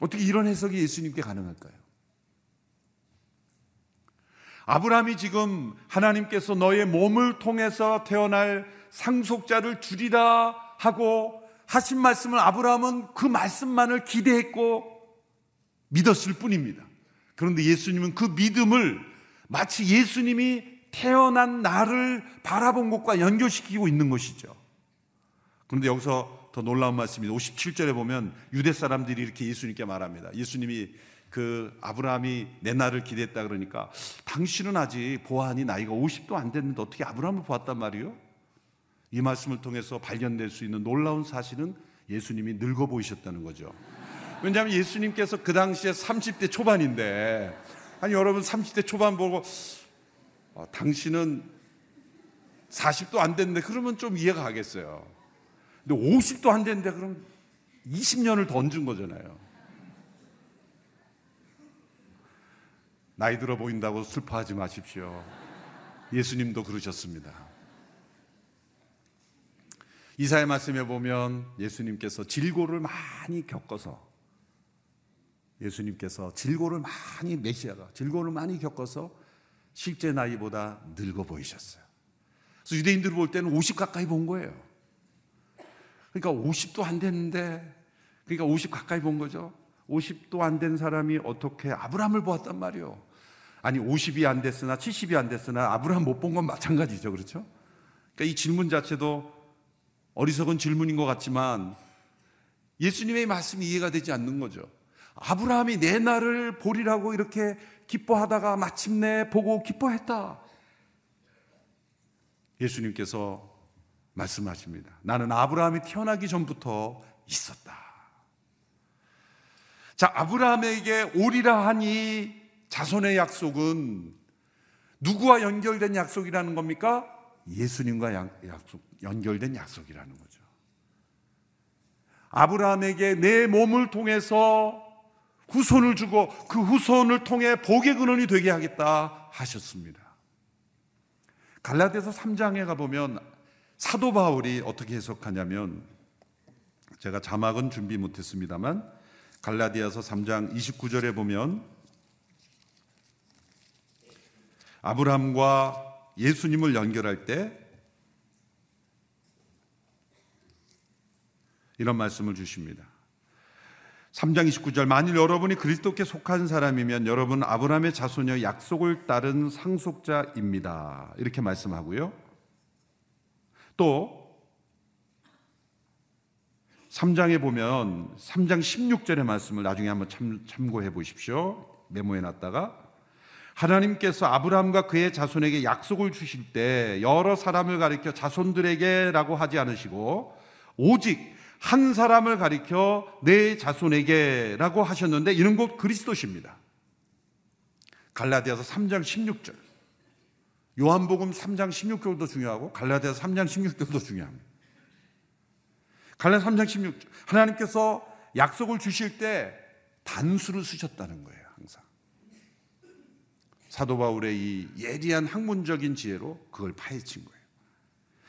어떻게 이런 해석이 예수님께 가능할까요? 아브라함이 지금 하나님께서 너의 몸을 통해서 태어날 상속자를 주리라 하고 하신 말씀을 아브라함은 그 말씀만을 기대했고 믿었을 뿐입니다. 그런데 예수님은 그 믿음을 마치 예수님이 태어난 나를 바라본 것과 연결시키고 있는 것이죠. 그런데 여기서 더 놀라운 말씀입니다. 57절에 보면 유대 사람들이 이렇게 예수님께 말합니다. 예수님이 그 아브라함이 내 날을 기대했다 그러니까 당신은 아직 보아하니 나이가 50도 안 됐는데 어떻게 아브라함을 보았단 말이요? 이 말씀을 통해서 발견될 수 있는 놀라운 사실은 예수님이 늙어 보이셨다는 거죠. 왜냐하면 예수님께서 그 당시에 30대 초반인데 아니 여러분 30대 초반 보고 어, 당신은 40도 안 됐는데 그러면 좀 이해가 가겠어요. 근데 50도 안 됐는데 그럼 20년을 더 얹은 거잖아요. 나이 들어 보인다고 슬퍼하지 마십시오. 예수님도 그러셨습니다. 이사의 말씀에 보면 예수님께서 질고를 많이 겪어서 예수님께서 질고를 많이 메시아가 질고를 많이 겪어서 실제 나이보다 늙어 보이셨어요. 그래서 유대인들 볼 때는 50 가까이 본 거예요. 그러니까 50도 안 됐는데, 그러니까 50 가까이 본 거죠. 50도 안 된 사람이 어떻게 아브라함을 보았단 말이요. 아니 50이 안 됐으나 70이 안 됐으나 아브라함 못 본 건 마찬가지죠. 그렇죠? 그러니까 이 질문 자체도 어리석은 질문인 것 같지만 예수님의 말씀이 이해가 되지 않는 거죠. 아브라함이 내 날을 보리라고 이렇게 기뻐하다가 마침내 보고 기뻐했다. 예수님께서 말씀하십니다. 나는 아브라함이 태어나기 전부터 있었다. 자, 아브라함에게 오리라 하니 자손의 약속은 누구와 연결된 약속이라는 겁니까? 예수님과 약속, 연결된 약속이라는 거죠. 아브라함에게 내 몸을 통해서 후손을 주고 그 후손을 통해 복의 근원이 되게 하겠다 하셨습니다. 갈라디아서 3장에 가보면 사도 바울이 어떻게 해석하냐면 제가 자막은 준비 못했습니다만 갈라디아서 3장 29절에 보면 아브라함과 예수님을 연결할 때 이런 말씀을 주십니다. 3장 29절 만일 여러분이 그리스도께 속한 사람이면 여러분 아브라함의 자손여 약속을 따른 상속자입니다. 이렇게 말씀하고요. 또 3장에 보면 3장 16절의 말씀을 나중에 한번 참, 참고해 보십시오. 메모해 놨다가 하나님께서 아브라함과 그의 자손에게 약속을 주실 때 여러 사람을 가리켜 자손들에게라고 하지 않으시고 오직 한 사람을 가리켜 내 자손에게라고 하셨는데 이는 곧 그리스도십니다. 갈라디아서 3장 16절. 요한복음 3장 16절도 중요하고 갈라디아서 3장 16절도 중요합니다. 갈라디아 3장 16절. 하나님께서 약속을 주실 때 단수를 쓰셨다는 거예요, 항상. 사도 바울의 이 예리한 학문적인 지혜로 그걸 파헤친 거예요.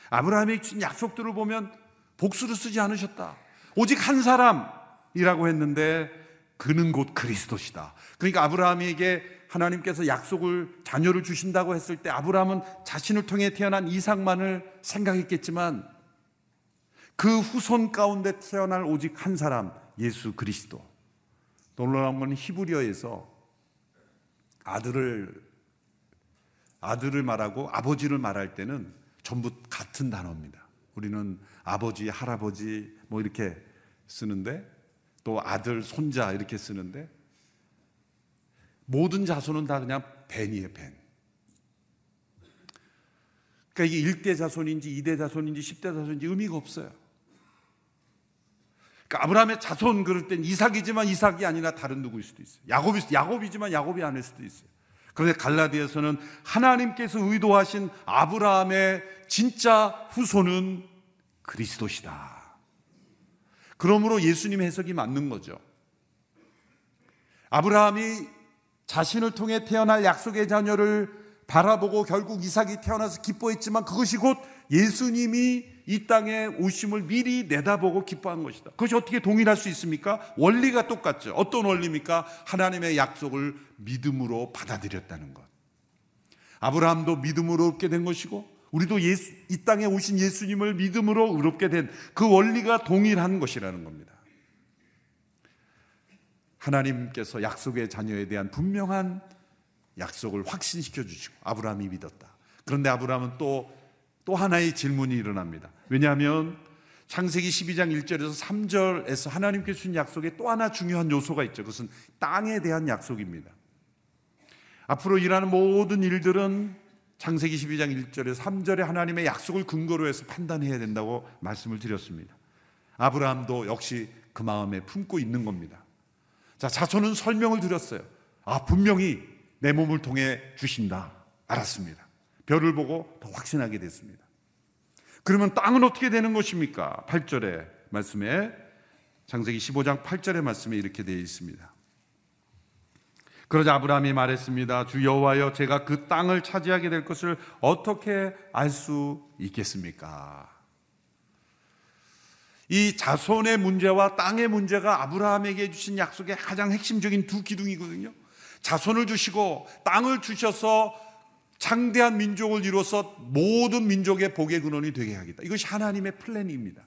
아브라함이 준 약속들을 보면 복수를 쓰지 않으셨다. 오직 한 사람이라고 했는데 그는 곧 그리스도시다. 그러니까 아브라함에게 하나님께서 약속을 자녀를 주신다고 했을 때 아브라함은 자신을 통해 태어난 이상만을 생각했겠지만 그 후손 가운데 태어날 오직 한 사람 예수 그리스도. 놀라운 건 히브리어에서 아들을 아들을 말하고 아버지를 말할 때는 전부 같은 단어입니다. 우리는 아버지, 할아버지 뭐 이렇게 쓰는데 또 아들, 손자 이렇게 쓰는데 모든 자손은 다 그냥 벤이에요, 벤. 그러니까 이게 1대 자손인지 2대 자손인지 10대 자손인지 의미가 없어요. 그러니까 아브라함의 자손 그럴 땐 이삭이지만 이삭이 아니라 다른 누구일 수도 있어요. 야곱이, 야곱이지만 야곱이 아닐 수도 있어요. 그런데 갈라디아서는 하나님께서 의도하신 아브라함의 진짜 후손은 그리스도시다. 그러므로 예수님 해석이 맞는 거죠. 아브라함이 자신을 통해 태어날 약속의 자녀를 바라보고 결국 이삭이 태어나서 기뻐했지만 그것이 곧 예수님이 이 땅에 오심을 미리 내다보고 기뻐한 것이다. 그것이 어떻게 동일할 수 있습니까? 원리가 똑같죠. 어떤 원리입니까? 하나님의 약속을 믿음으로 받아들였다는 것. 아브라함도 믿음으로 얻게 된 것이고 우리도 예수, 이 땅에 오신 예수님을 믿음으로 의롭게 된 그 원리가 동일한 것이라는 겁니다. 하나님께서 약속의 자녀에 대한 분명한 약속을 확신시켜 주시고 아브라함이 믿었다. 그런데 아브라함은 또, 또 하나의 질문이 일어납니다. 왜냐하면 창세기 12장 1절에서 3절에서 하나님께서 주신 약속에 또 하나 중요한 요소가 있죠. 그것은 땅에 대한 약속입니다. 앞으로 일하는 모든 일들은 창세기 12장 1절에 3절에 하나님의 약속을 근거로 해서 판단해야 된다고 말씀을 드렸습니다. 아브라함도 역시 그 마음에 품고 있는 겁니다. 자, 자손은 설명을 드렸어요. 아, 분명히 내 몸을 통해 주신다. 알았습니다. 별을 보고 더 확신하게 됐습니다. 그러면 땅은 어떻게 되는 것입니까? 8절에 말씀에 창세기 15장 8절의 말씀에 이렇게 되어 있습니다. 그러자 아브라함이 말했습니다. 주 여호와여 제가 그 땅을 차지하게 될 것을 어떻게 알 수 있겠습니까? 이 자손의 문제와 땅의 문제가 아브라함에게 주신 약속의 가장 핵심적인 두 기둥이거든요. 자손을 주시고 땅을 주셔서 창대한 민족을 이루어서 모든 민족의 복의 근원이 되게 하겠다. 이것이 하나님의 플랜입니다.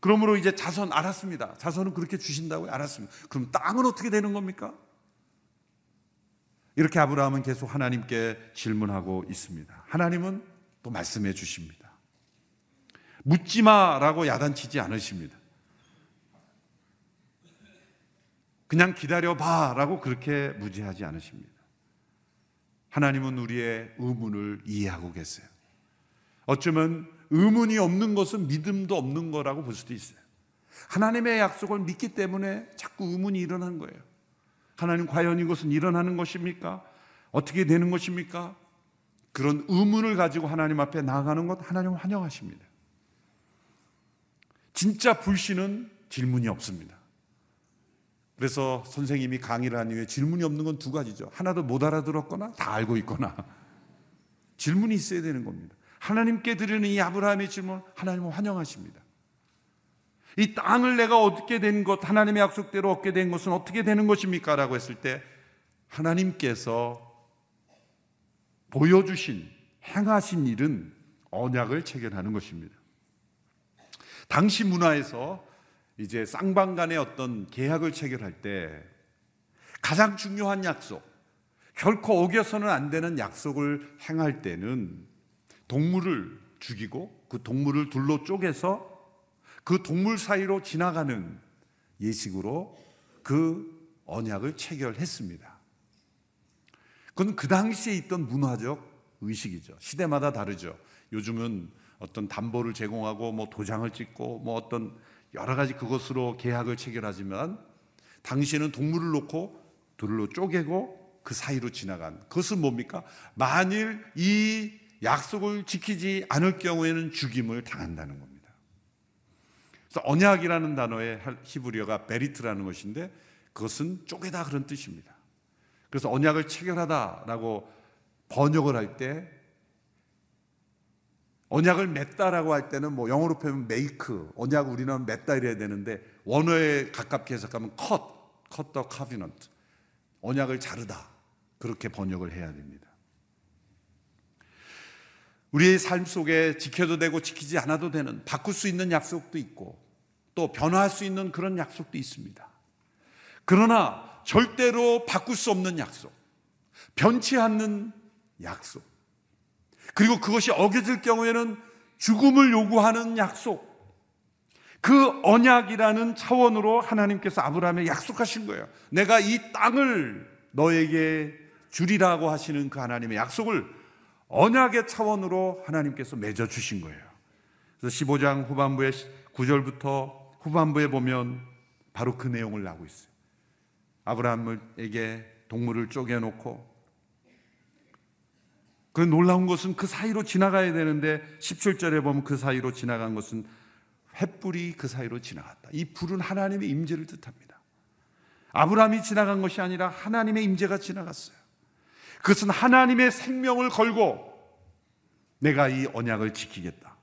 그러므로 이제 자손 알았습니다. 자손은 그렇게 주신다고요? 알았습니다. 그럼 땅은 어떻게 되는 겁니까? 이렇게 아브라함은 계속 하나님께 질문하고 있습니다. 하나님은 또 말씀해 주십니다. 묻지 마라고 야단치지 않으십니다. 그냥 기다려 봐 라고 그렇게 무지하지 않으십니다. 하나님은 우리의 의문을 이해하고 계세요. 어쩌면 의문이 없는 것은 믿음도 없는 거라고 볼 수도 있어요. 하나님의 약속을 믿기 때문에 자꾸 의문이 일어난 거예요. 하나님 과연 이것은 일어나는 것입니까? 어떻게 되는 것입니까? 그런 의문을 가지고 하나님 앞에 나아가는 것 하나님은 환영하십니다. 진짜 불신은 질문이 없습니다. 그래서 선생님이 강의를 한 이후에 질문이 없는 건 두 가지죠. 하나도 못 알아들었거나 다 알고 있거나 질문이 있어야 되는 겁니다. 하나님께 드리는 이 아브라함의 질문 하나님은 환영하십니다. 이 땅을 내가 얻게 된 것, 하나님의 약속대로 얻게 된 것은 어떻게 되는 것입니까? 라고 했을 때 하나님께서 보여주신, 행하신 일은 언약을 체결하는 것입니다. 당시 문화에서 이제 쌍방 간의 어떤 계약을 체결할 때 가장 중요한 약속, 결코 어겨서는 안 되는 약속을 행할 때는 동물을 죽이고 그 동물을 둘로 쪼개서 그 동물 사이로 지나가는 예식으로 그 언약을 체결했습니다. 그건 그 당시에 있던 문화적 의식이죠. 시대마다 다르죠. 요즘은 어떤 담보를 제공하고 뭐 도장을 찍고 뭐 어떤 여러 가지 그것으로 계약을 체결하지만 당시에는 동물을 놓고 둘로 쪼개고 그 사이로 지나간 그것은 뭡니까? 만일 이 약속을 지키지 않을 경우에는 죽임을 당한다는 겁니다. 그래서 언약이라는 단어의 히브리어가 베리트라는 것인데 그것은 쪼개다 그런 뜻입니다. 그래서 언약을 체결하다라고 번역을 할 때 언약을 맺다라고 할 때는 뭐 영어로 표현하면 메이크, 언약 우리는 맺다 이래야 되는데 원어에 가깝게 해석하면 cut, cut the covenant. 언약을 자르다. 그렇게 번역을 해야 됩니다. 우리의 삶 속에 지켜도 되고 지키지 않아도 되는 바꿀 수 있는 약속도 있고 또 변화할 수 있는 그런 약속도 있습니다. 그러나 절대로 바꿀 수 없는 약속, 변치 않는 약속, 그리고 그것이 어겨질 경우에는 죽음을 요구하는 약속. 그 언약이라는 차원으로 하나님께서 아브라함에 약속하신 거예요. 내가 이 땅을 너에게 주리라고 하시는 그 하나님의 약속을 언약의 차원으로 하나님께서 맺어 주신 거예요. 그래서 15장 후반부에 9절부터 후반부에 보면 바로 그 내용을 나고 있어요. 아브라함에게 동물을 쪼개놓고 그 놀라운 것은 그 사이로 지나가야 되는데 17절에 보면 그 사이로 지나간 것은 횃불이 그 사이로 지나갔다. 이 불은 하나님의 임재를 뜻합니다. 아브라함이 지나간 것이 아니라 하나님의 임재가 지나갔어요. 그것은 하나님의 생명을 걸고 내가 이 언약을 지키겠다.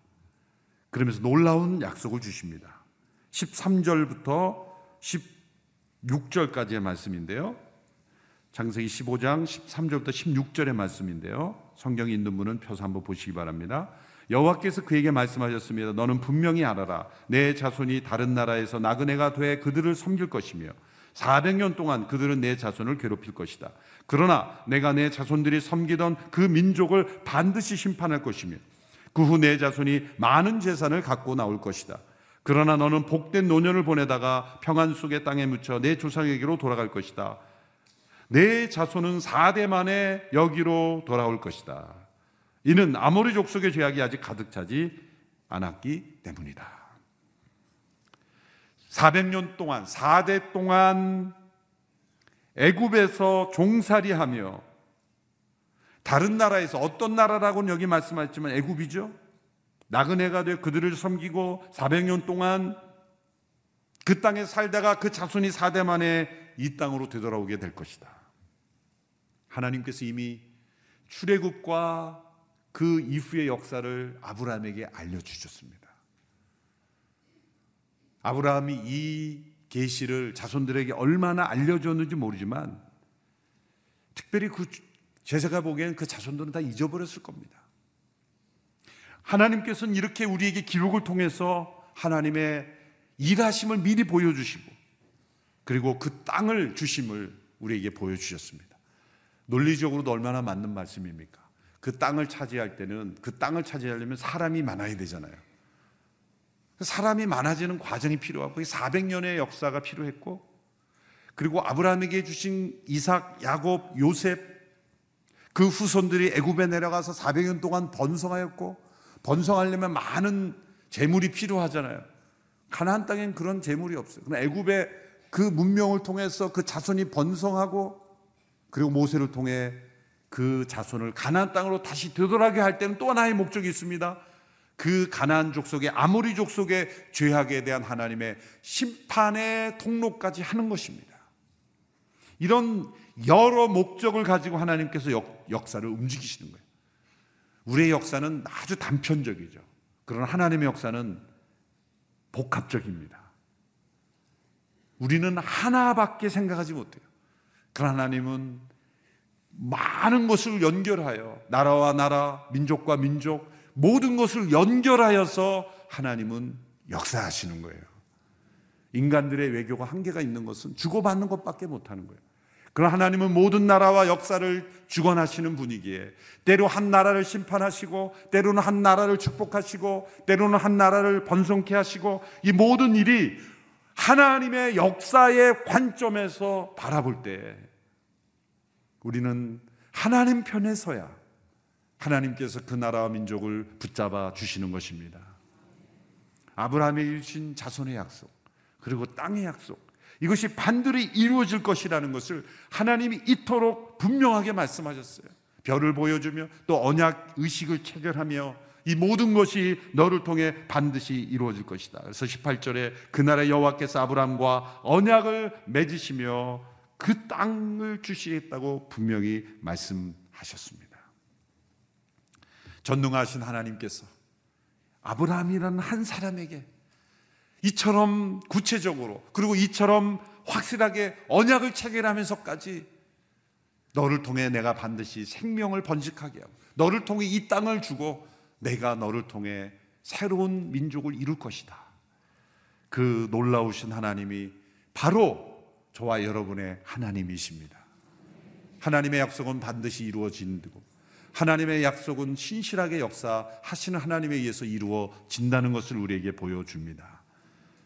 그러면서 놀라운 약속을 주십니다. 13절부터 16절까지의 말씀인데요. 장세기 15장 13절부터 16절의 말씀인데요. 성경이 있는 분은 펴서 한번 보시기 바랍니다. 여호와께서 그에게 말씀하셨습니다. 너는 분명히 알아라. 내 자손이 다른 나라에서 나그네가 돼 그들을 섬길 것이며 400년 동안 그들은 내 자손을 괴롭힐 것이다. 그러나 내가 내 자손들이 섬기던 그 민족을 반드시 심판할 것이며 그 후 내 자손이 많은 재산을 갖고 나올 것이다. 그러나 너는 복된 노년을 보내다가 평안 속의 땅에 묻혀 내 조상에게로 돌아갈 것이다. 내 자손은 4대 만에 여기로 돌아올 것이다. 이는 아모리 족속의 죄악이 아직 가득 차지 않았기 때문이다. 400년 동안 4대 동안 애굽에서 종살이하며 다른 나라에서 어떤 나라라고는 여기 말씀하셨지만 애굽이죠. 나그네가 돼 그들을 섬기고 400년 동안 그 땅에 살다가 그 자손이 4대 만에 이 땅으로 되돌아오게 될 것이다. 하나님께서 이미 출애굽과 그 이후의 역사를 아브라함에게 알려주셨습니다. 아브라함이 이 계시를 자손들에게 얼마나 알려줬는지 모르지만 특별히 그 제사가 보기엔 그 자손들은 다 잊어버렸을 겁니다. 하나님께서는 이렇게 우리에게 기록을 통해서 하나님의 일하심을 미리 보여주시고 그리고 그 땅을 주심을 우리에게 보여주셨습니다. 논리적으로도 얼마나 맞는 말씀입니까? 그 땅을 차지할 때는 그 땅을 차지하려면 사람이 많아야 되잖아요. 사람이 많아지는 과정이 필요하고 400년의 역사가 필요했고 그리고 아브라함에게 주신 이삭, 야곱, 요셉 그 후손들이 애굽에 내려가서 400년 동안 번성하였고 번성하려면 많은 재물이 필요하잖아요. 가나안 땅엔 그런 재물이 없어요. 그럼 애굽의 그 문명을 통해서 그 자손이 번성하고 그리고 모세를 통해 그 자손을 가나안 땅으로 다시 되돌아게 할 때는 또 하나의 목적이 있습니다. 그 가나안 족속의 아모리 족속의 죄악에 대한 하나님의 심판의 통로까지 하는 것입니다. 이런 여러 목적을 가지고 하나님께서 역, 역사를 움직이시는 거예요. 우리의 역사는 아주 단편적이죠. 그러나 하나님의 역사는 복합적입니다. 우리는 하나밖에 생각하지 못해요. 그러나 하나님은 많은 것을 연결하여 나라와 나라, 민족과 민족 모든 것을 연결하여서 하나님은 역사하시는 거예요. 인간들의 외교가 한계가 있는 것은 주고받는 것밖에 못하는 거예요. 그러나 하나님은 모든 나라와 역사를 주관하시는 분이기에 때로 한 나라를 심판하시고 때로는 한 나라를 축복하시고 때로는 한 나라를 번성케 하시고 이 모든 일이 하나님의 역사의 관점에서 바라볼 때 우리는 하나님 편에 서야 하나님께서 그 나라와 민족을 붙잡아 주시는 것입니다. 아브라함의 일신 자손의 약속, 그리고 땅의 약속, 이것이 반드시 이루어질 것이라는 것을 하나님이 이토록 분명하게 말씀하셨어요. 별을 보여주며 또 언약 의식을 체결하며 이 모든 것이 너를 통해 반드시 이루어질 것이다. 그래서 18절에 그날의 여호와께서 아브라함과 언약을 맺으시며 그 땅을 주시겠다고 분명히 말씀하셨습니다. 전능하신 하나님께서 아브라함이라는 한 사람에게 이처럼 구체적으로 그리고 이처럼 확실하게 언약을 체결하면서까지 너를 통해 내가 반드시 생명을 번식하게 하고 너를 통해 이 땅을 주고 내가 너를 통해 새로운 민족을 이룰 것이다. 그 놀라우신 하나님이 바로 저와 여러분의 하나님이십니다. 하나님의 약속은 반드시 이루어진고 하나님의 약속은 신실하게 역사하시는 하나님에 의해서 이루어진다는 것을 우리에게 보여줍니다.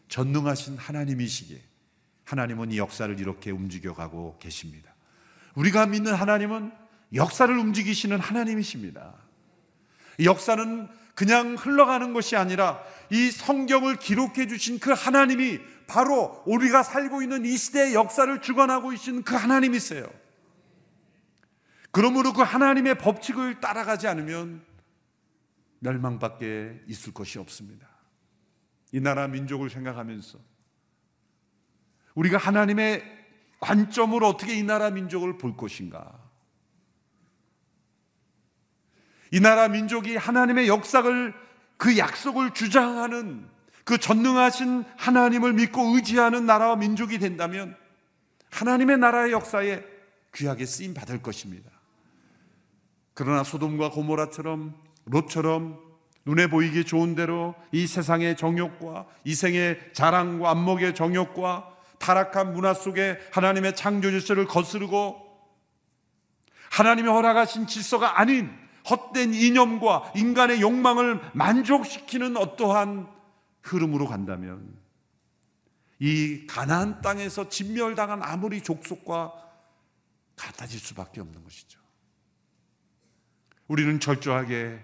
전능하신 하나님이시기에 하나님은 이 역사를 이렇게 움직여가고 계십니다. 우리가 믿는 하나님은 역사를 움직이시는 하나님이십니다. 역사는 그냥 흘러가는 것이 아니라 이 성경을 기록해 주신 그 하나님이 바로 우리가 살고 있는 이 시대의 역사를 주관하고 계신 그 하나님이세요. 그러므로 그 하나님의 법칙을 따라가지 않으면 멸망밖에 있을 것이 없습니다. 이 나라 민족을 생각하면서 우리가 하나님의 관점으로 어떻게 이 나라 민족을 볼 것인가? 이 나라 민족이 하나님의 역사를 그 약속을 주장하는 그 전능하신 하나님을 믿고 의지하는 나라와 민족이 된다면 하나님의 나라의 역사에 귀하게 쓰임 받을 것입니다. 그러나 소돔과 고모라처럼 롯처럼 눈에 보이기 좋은 대로 이 세상의 정욕과 이생의 자랑과 안목의 정욕과 타락한 문화 속에 하나님의 창조 질서를 거스르고 하나님의 허락하신 질서가 아닌 헛된 이념과 인간의 욕망을 만족시키는 어떠한 흐름으로 간다면 이 가나안 땅에서 진멸당한 아무리 족속과 같아질 수밖에 없는 것이죠. 우리는 철저하게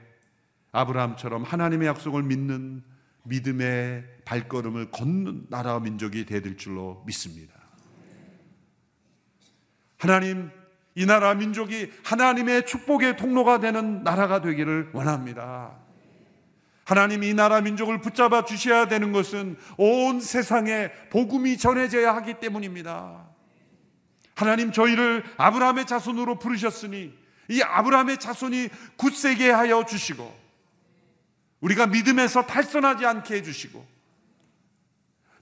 아브라함처럼 하나님의 약속을 믿는 믿음의 발걸음을 걷는 나라와 민족이 되될 줄로 믿습니다. 하나님, 이 나라 민족이 하나님의 축복의 통로가 되는 나라가 되기를 원합니다. 하나님 이 나라 민족을 붙잡아 주셔야 되는 것은 온 세상에 복음이 전해져야 하기 때문입니다. 하나님 저희를 아브라함의 자손으로 부르셨으니 이 아브라함의 자손이 굳세게 하여 주시고 우리가 믿음에서 탈선하지 않게 해주시고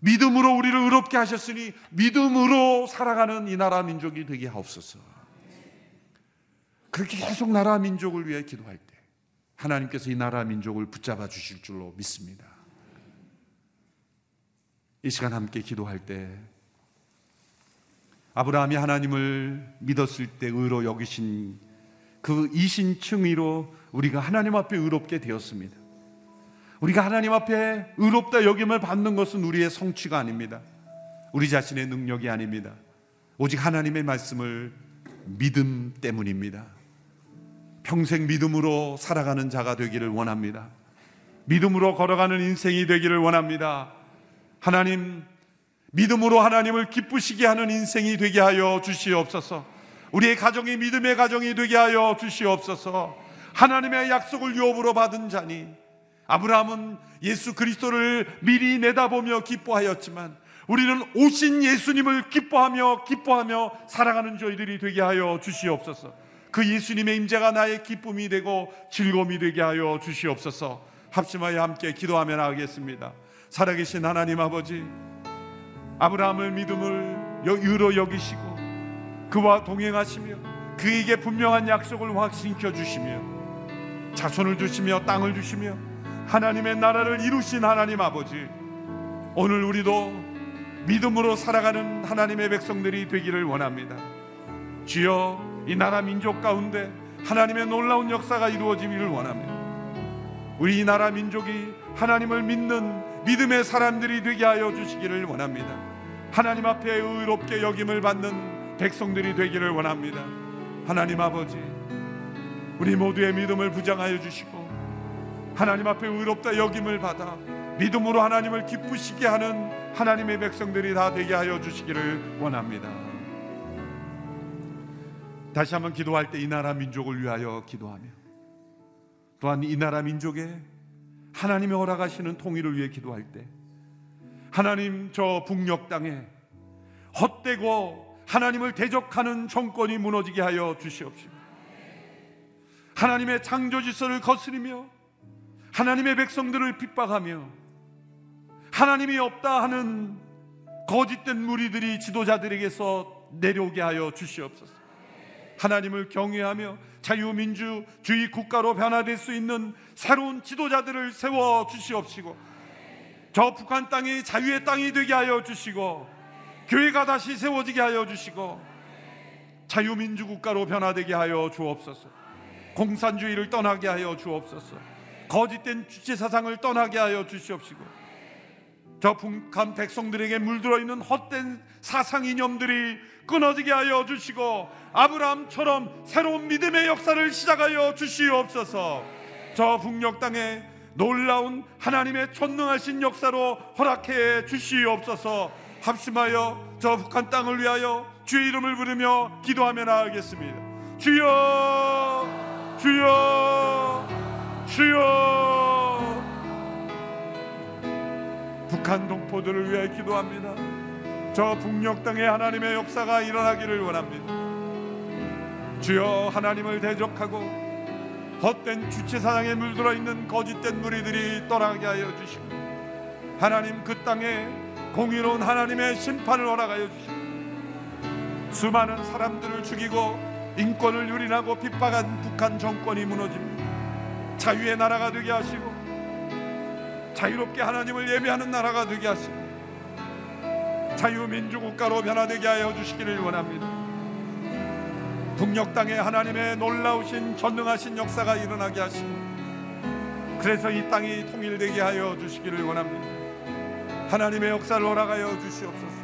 믿음으로 우리를 의롭게 하셨으니 믿음으로 살아가는 이 나라 민족이 되게 하옵소서. 그렇게 계속 나라 민족을 위해 기도할 때 하나님께서 이 나라 민족을 붙잡아 주실 줄로 믿습니다. 이 시간 함께 기도할 때 아브라함이 하나님을 믿었을 때 의로 여기신 그 이신층위로 우리가 하나님 앞에 의롭게 되었습니다. 우리가 하나님 앞에 의롭다 여김을 받는 것은 우리의 성취가 아닙니다. 우리 자신의 능력이 아닙니다. 오직 하나님의 말씀을 믿음 때문입니다. 평생 믿음으로 살아가는 자가 되기를 원합니다. 믿음으로 걸어가는 인생이 되기를 원합니다. 하나님, 믿음으로 하나님을 기쁘시게 하는 인생이 되게 하여 주시옵소서. 우리의 가정이 믿음의 가정이 되게 하여 주시옵소서. 하나님의 약속을 유업으로 받은 자니 아브라함은 예수 그리스도를 미리 내다보며 기뻐하였지만 우리는 오신 예수님을 기뻐하며 기뻐하며 살아가는 저희들이 되게 하여 주시옵소서. 그 예수님의 임재가 나의 기쁨이 되고 즐거움이 되게 하여 주시옵소서. 합심하여 함께 기도하며 나가겠습니다. 살아계신 하나님 아버지, 아브라함을 믿음을 의로 여기시고 그와 동행하시며 그에게 분명한 약속을 확신시켜 주시며 자손을 주시며 땅을 주시며 하나님의 나라를 이루신 하나님 아버지 오늘 우리도 믿음으로 살아가는 하나님의 백성들이 되기를 원합니다. 주여 이 나라 민족 가운데 하나님의 놀라운 역사가 이루어지기를 원합니다. 우리 이 나라 민족이 하나님을 믿는 믿음의 사람들이 되게 하여 주시기를 원합니다. 하나님 앞에 의롭게 여김을 받는 백성들이 되기를 원합니다. 하나님 아버지, 우리 모두의 믿음을 부장하여 주시고 하나님 앞에 의롭다 여김을 받아 믿음으로 하나님을 기쁘시게 하는 하나님의 백성들이 다 되게 하여 주시기를 원합니다. 다시 한번 기도할 때 이 나라 민족을 위하여 기도하며 또한 이 나라 민족에 하나님의 허락하시는 통일을 위해 기도할 때 하나님 저 북녘 땅에 헛되고 하나님을 대적하는 정권이 무너지게 하여 주시옵시고 하나님의 창조 질서를 거스리며 하나님의 백성들을 핍박하며 하나님이 없다 하는 거짓된 무리들이 지도자들에게서 내려오게 하여 주시옵소서. 하나님을 경외하며 자유민주주의 국가로 변화될 수 있는 새로운 지도자들을 세워 주시옵시고 저 북한 땅이 자유의 땅이 되게 하여 주시고 교회가 다시 세워지게 하여 주시고 자유민주 국가로 변화되게 하여 주옵소서. 공산주의를 떠나게 하여 주옵소서. 거짓된 주체 사상을 떠나게 하여 주시옵시고 저 북한 백성들에게 물들어 있는 헛된 사상 이념들이 끊어지게 하여 주시고 아브라함처럼 새로운 믿음의 역사를 시작하여 주시옵소서. 저 북녘 땅에 놀라운 하나님의 전능하신 역사로 허락해 주시옵소서. 합심하여 저 북한 땅을 위하여 주의 이름을 부르며 기도하며 나아가겠습니다. 주여, 주여, 주여. 북한 동포들을 위해 기도합니다. 저 북녘 땅에 하나님의 역사가 일어나기를 원합니다. 주여 하나님을 대적하고 헛된 주체 사상에 물들어 있는 거짓된 무리들이 떠나게 하여 주시고 하나님 그 땅에 공의로운 하나님의 심판을 허락하여 주시고 수많은 사람들을 죽이고 인권을 유린하고 핍박한 북한 정권이 무너집니다. 자유의 나라가 되게 하시고 자유롭게 하나님을 예배하는 나라가 되게 하시고 자유민주국가로 변화되게 하여 주시기를 원합니다. 북녘 땅에 하나님의 놀라우신 전능하신 역사가 일어나게 하시고 그래서 이 땅이 통일되게 하여 주시기를 원합니다. 하나님의 역사를 허락하여 주시옵소서.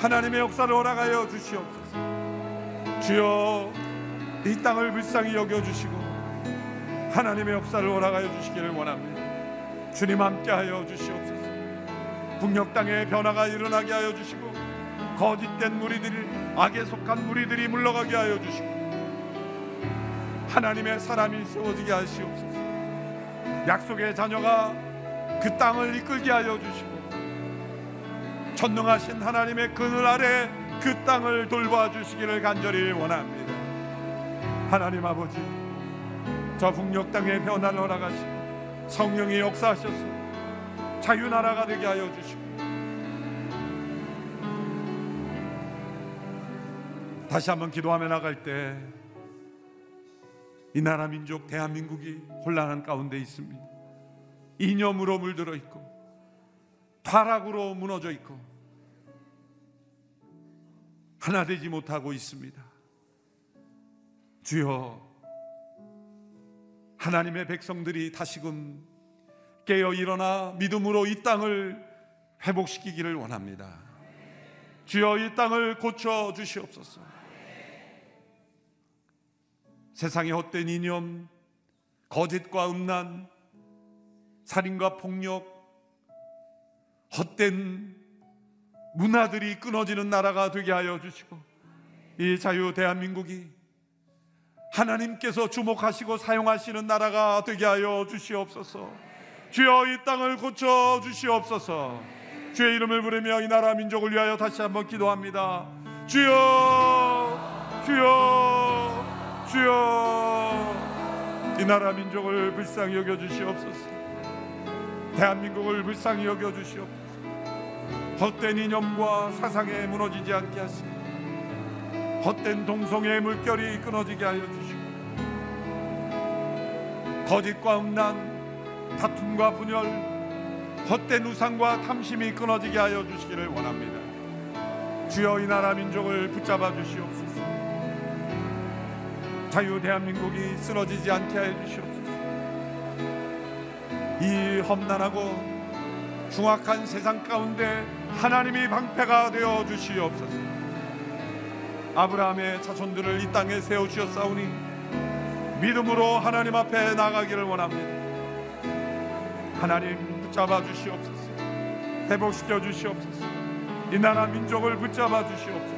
하나님의 역사를 허락하여 주시옵소서. 주여 이 땅을 불쌍히 여겨 주시고 하나님의 역사를 허락하여 주시기를 원합니다. 주님 함께하여 주시옵소서. 북녘 땅에 변화가 일어나게 하여 주시고 거짓된 무리들이 악에 속한 무리들이 물러가게 하여 주시고 하나님의 사람이 세워지게 하시옵소서. 약속의 자녀가 그 땅을 이끌게 하여 주시고 전능하신 하나님의 그늘 아래 그 땅을 돌봐 주시기를 간절히 원합니다. 하나님 아버지, 저 북녘 땅에 변화를 허락하시고 성령이 역사하셔서 자유나라가 되게 하여 주시고 다시 한번 기도하며 나갈 때 이 나라 민족 대한민국이 혼란한 가운데 있습니다. 이념으로 물들어 있고 타락으로 무너져 있고 하나 되지 못하고 있습니다. 주여 하나님의 백성들이 다시금 깨어 일어나 믿음으로 이 땅을 회복시키기를 원합니다. 주여 이 땅을 고쳐 주시옵소서. 세상의 헛된 이념, 거짓과 음란, 살인과 폭력, 헛된 문화들이 끊어지는 나라가 되게 하여 주시고 이 자유 대한민국이 하나님께서 주목하시고 사용하시는 나라가 되게 하여 주시옵소서. 주여 이 땅을 고쳐 주시옵소서. 주의 이름을 부르며 이 나라 민족을 위하여 다시 한번 기도합니다. 주여, 주여, 주여, 이 나라 민족을 불쌍히 여겨 주시옵소서. 대한민국을 불쌍히 여겨 주시옵소서. 헛된 이념과 사상에 무너지지 않게 하시고 헛된 동성애의 물결이 끊어지게 하여 주시고 거짓과 음란 다툼과 분열 헛된 우상과 탐심이 끊어지게 하여 주시기를 원합니다. 주여 이 나라 민족을 붙잡아 주시옵소서. 자유 대한민국이 쓰러지지 않게 하여 주시옵소서. 이 험난하고 중악한 세상 가운데 하나님이 방패가 되어 주시옵소서. 아브라함의 자손들을 이 땅에 세워 주셨사오니 믿음으로 하나님 앞에 나가기를 원합니다. 하나님 붙잡아 주시옵소서. 회복시켜 주시옵소서. 이 나라 민족을 붙잡아 주시옵소서.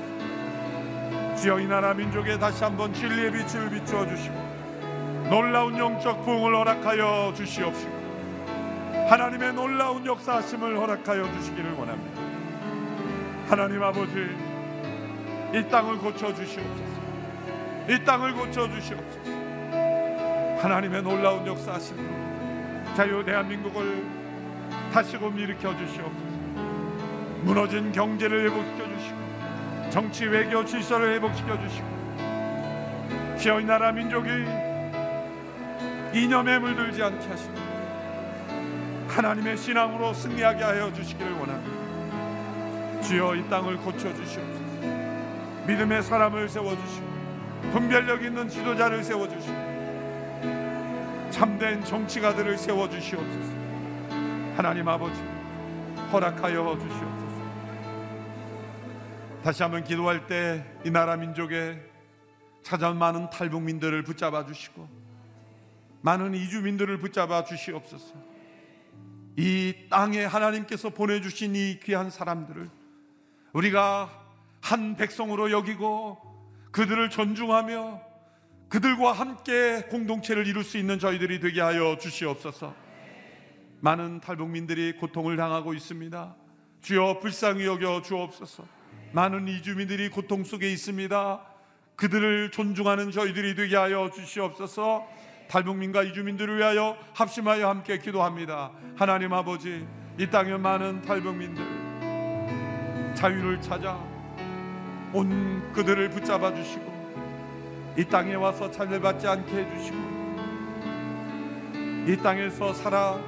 주여 이 나라 민족에 다시 한번 진리의 빛을 비추어 주시고 놀라운 영적 부흥을 허락하여 주시옵시고 하나님의 놀라운 역사하심을 허락하여 주시기를 원합니다. 하나님 아버지, 이 땅을 고쳐 주시옵소서. 이 땅을 고쳐 주시옵소서. 하나님의 놀라운 역사하심으로 자유 대한민국을 다시금 일으켜 주시옵소서. 무너진 경제를 회복시켜 주시고 정치 외교 질서를 회복시켜 주시고 이 나라 민족이 이념에 물들지 않게 하시고 하나님의 신앙으로 승리하게 하여 주시기를 원합니다. 주여 이 땅을 고쳐 주시옵소서. 믿음의 사람을 세워 주시고 분별력 있는 지도자를 세워 주시고 참된 정치가들을 세워 주시옵소서. 하나님 아버지 허락하여 주시옵소서. 다시 한번 기도할 때 이 나라 민족에 찾아온 많은 탈북민들을 붙잡아 주시고 많은 이주민들을 붙잡아 주시옵소서. 이 땅에 하나님께서 보내주신 이 귀한 사람들을 우리가 한 백성으로 여기고 그들을 존중하며 그들과 함께 공동체를 이룰 수 있는 저희들이 되게 하여 주시옵소서. 많은 탈북민들이 고통을 당하고 있습니다. 주여 불쌍히 여겨 주옵소서. 많은 이주민들이 고통 속에 있습니다. 그들을 존중하는 저희들이 되게 하여 주시옵소서. 탈북민과 이주민들을 위하여 합심하여 함께 기도합니다. 하나님 아버지, 이 땅에 많은 탈북민들 자유를 찾아 온 그들을 붙잡아 주시고 이 땅에 와서 차별받지 않게 해 주시고 이 땅에서 살아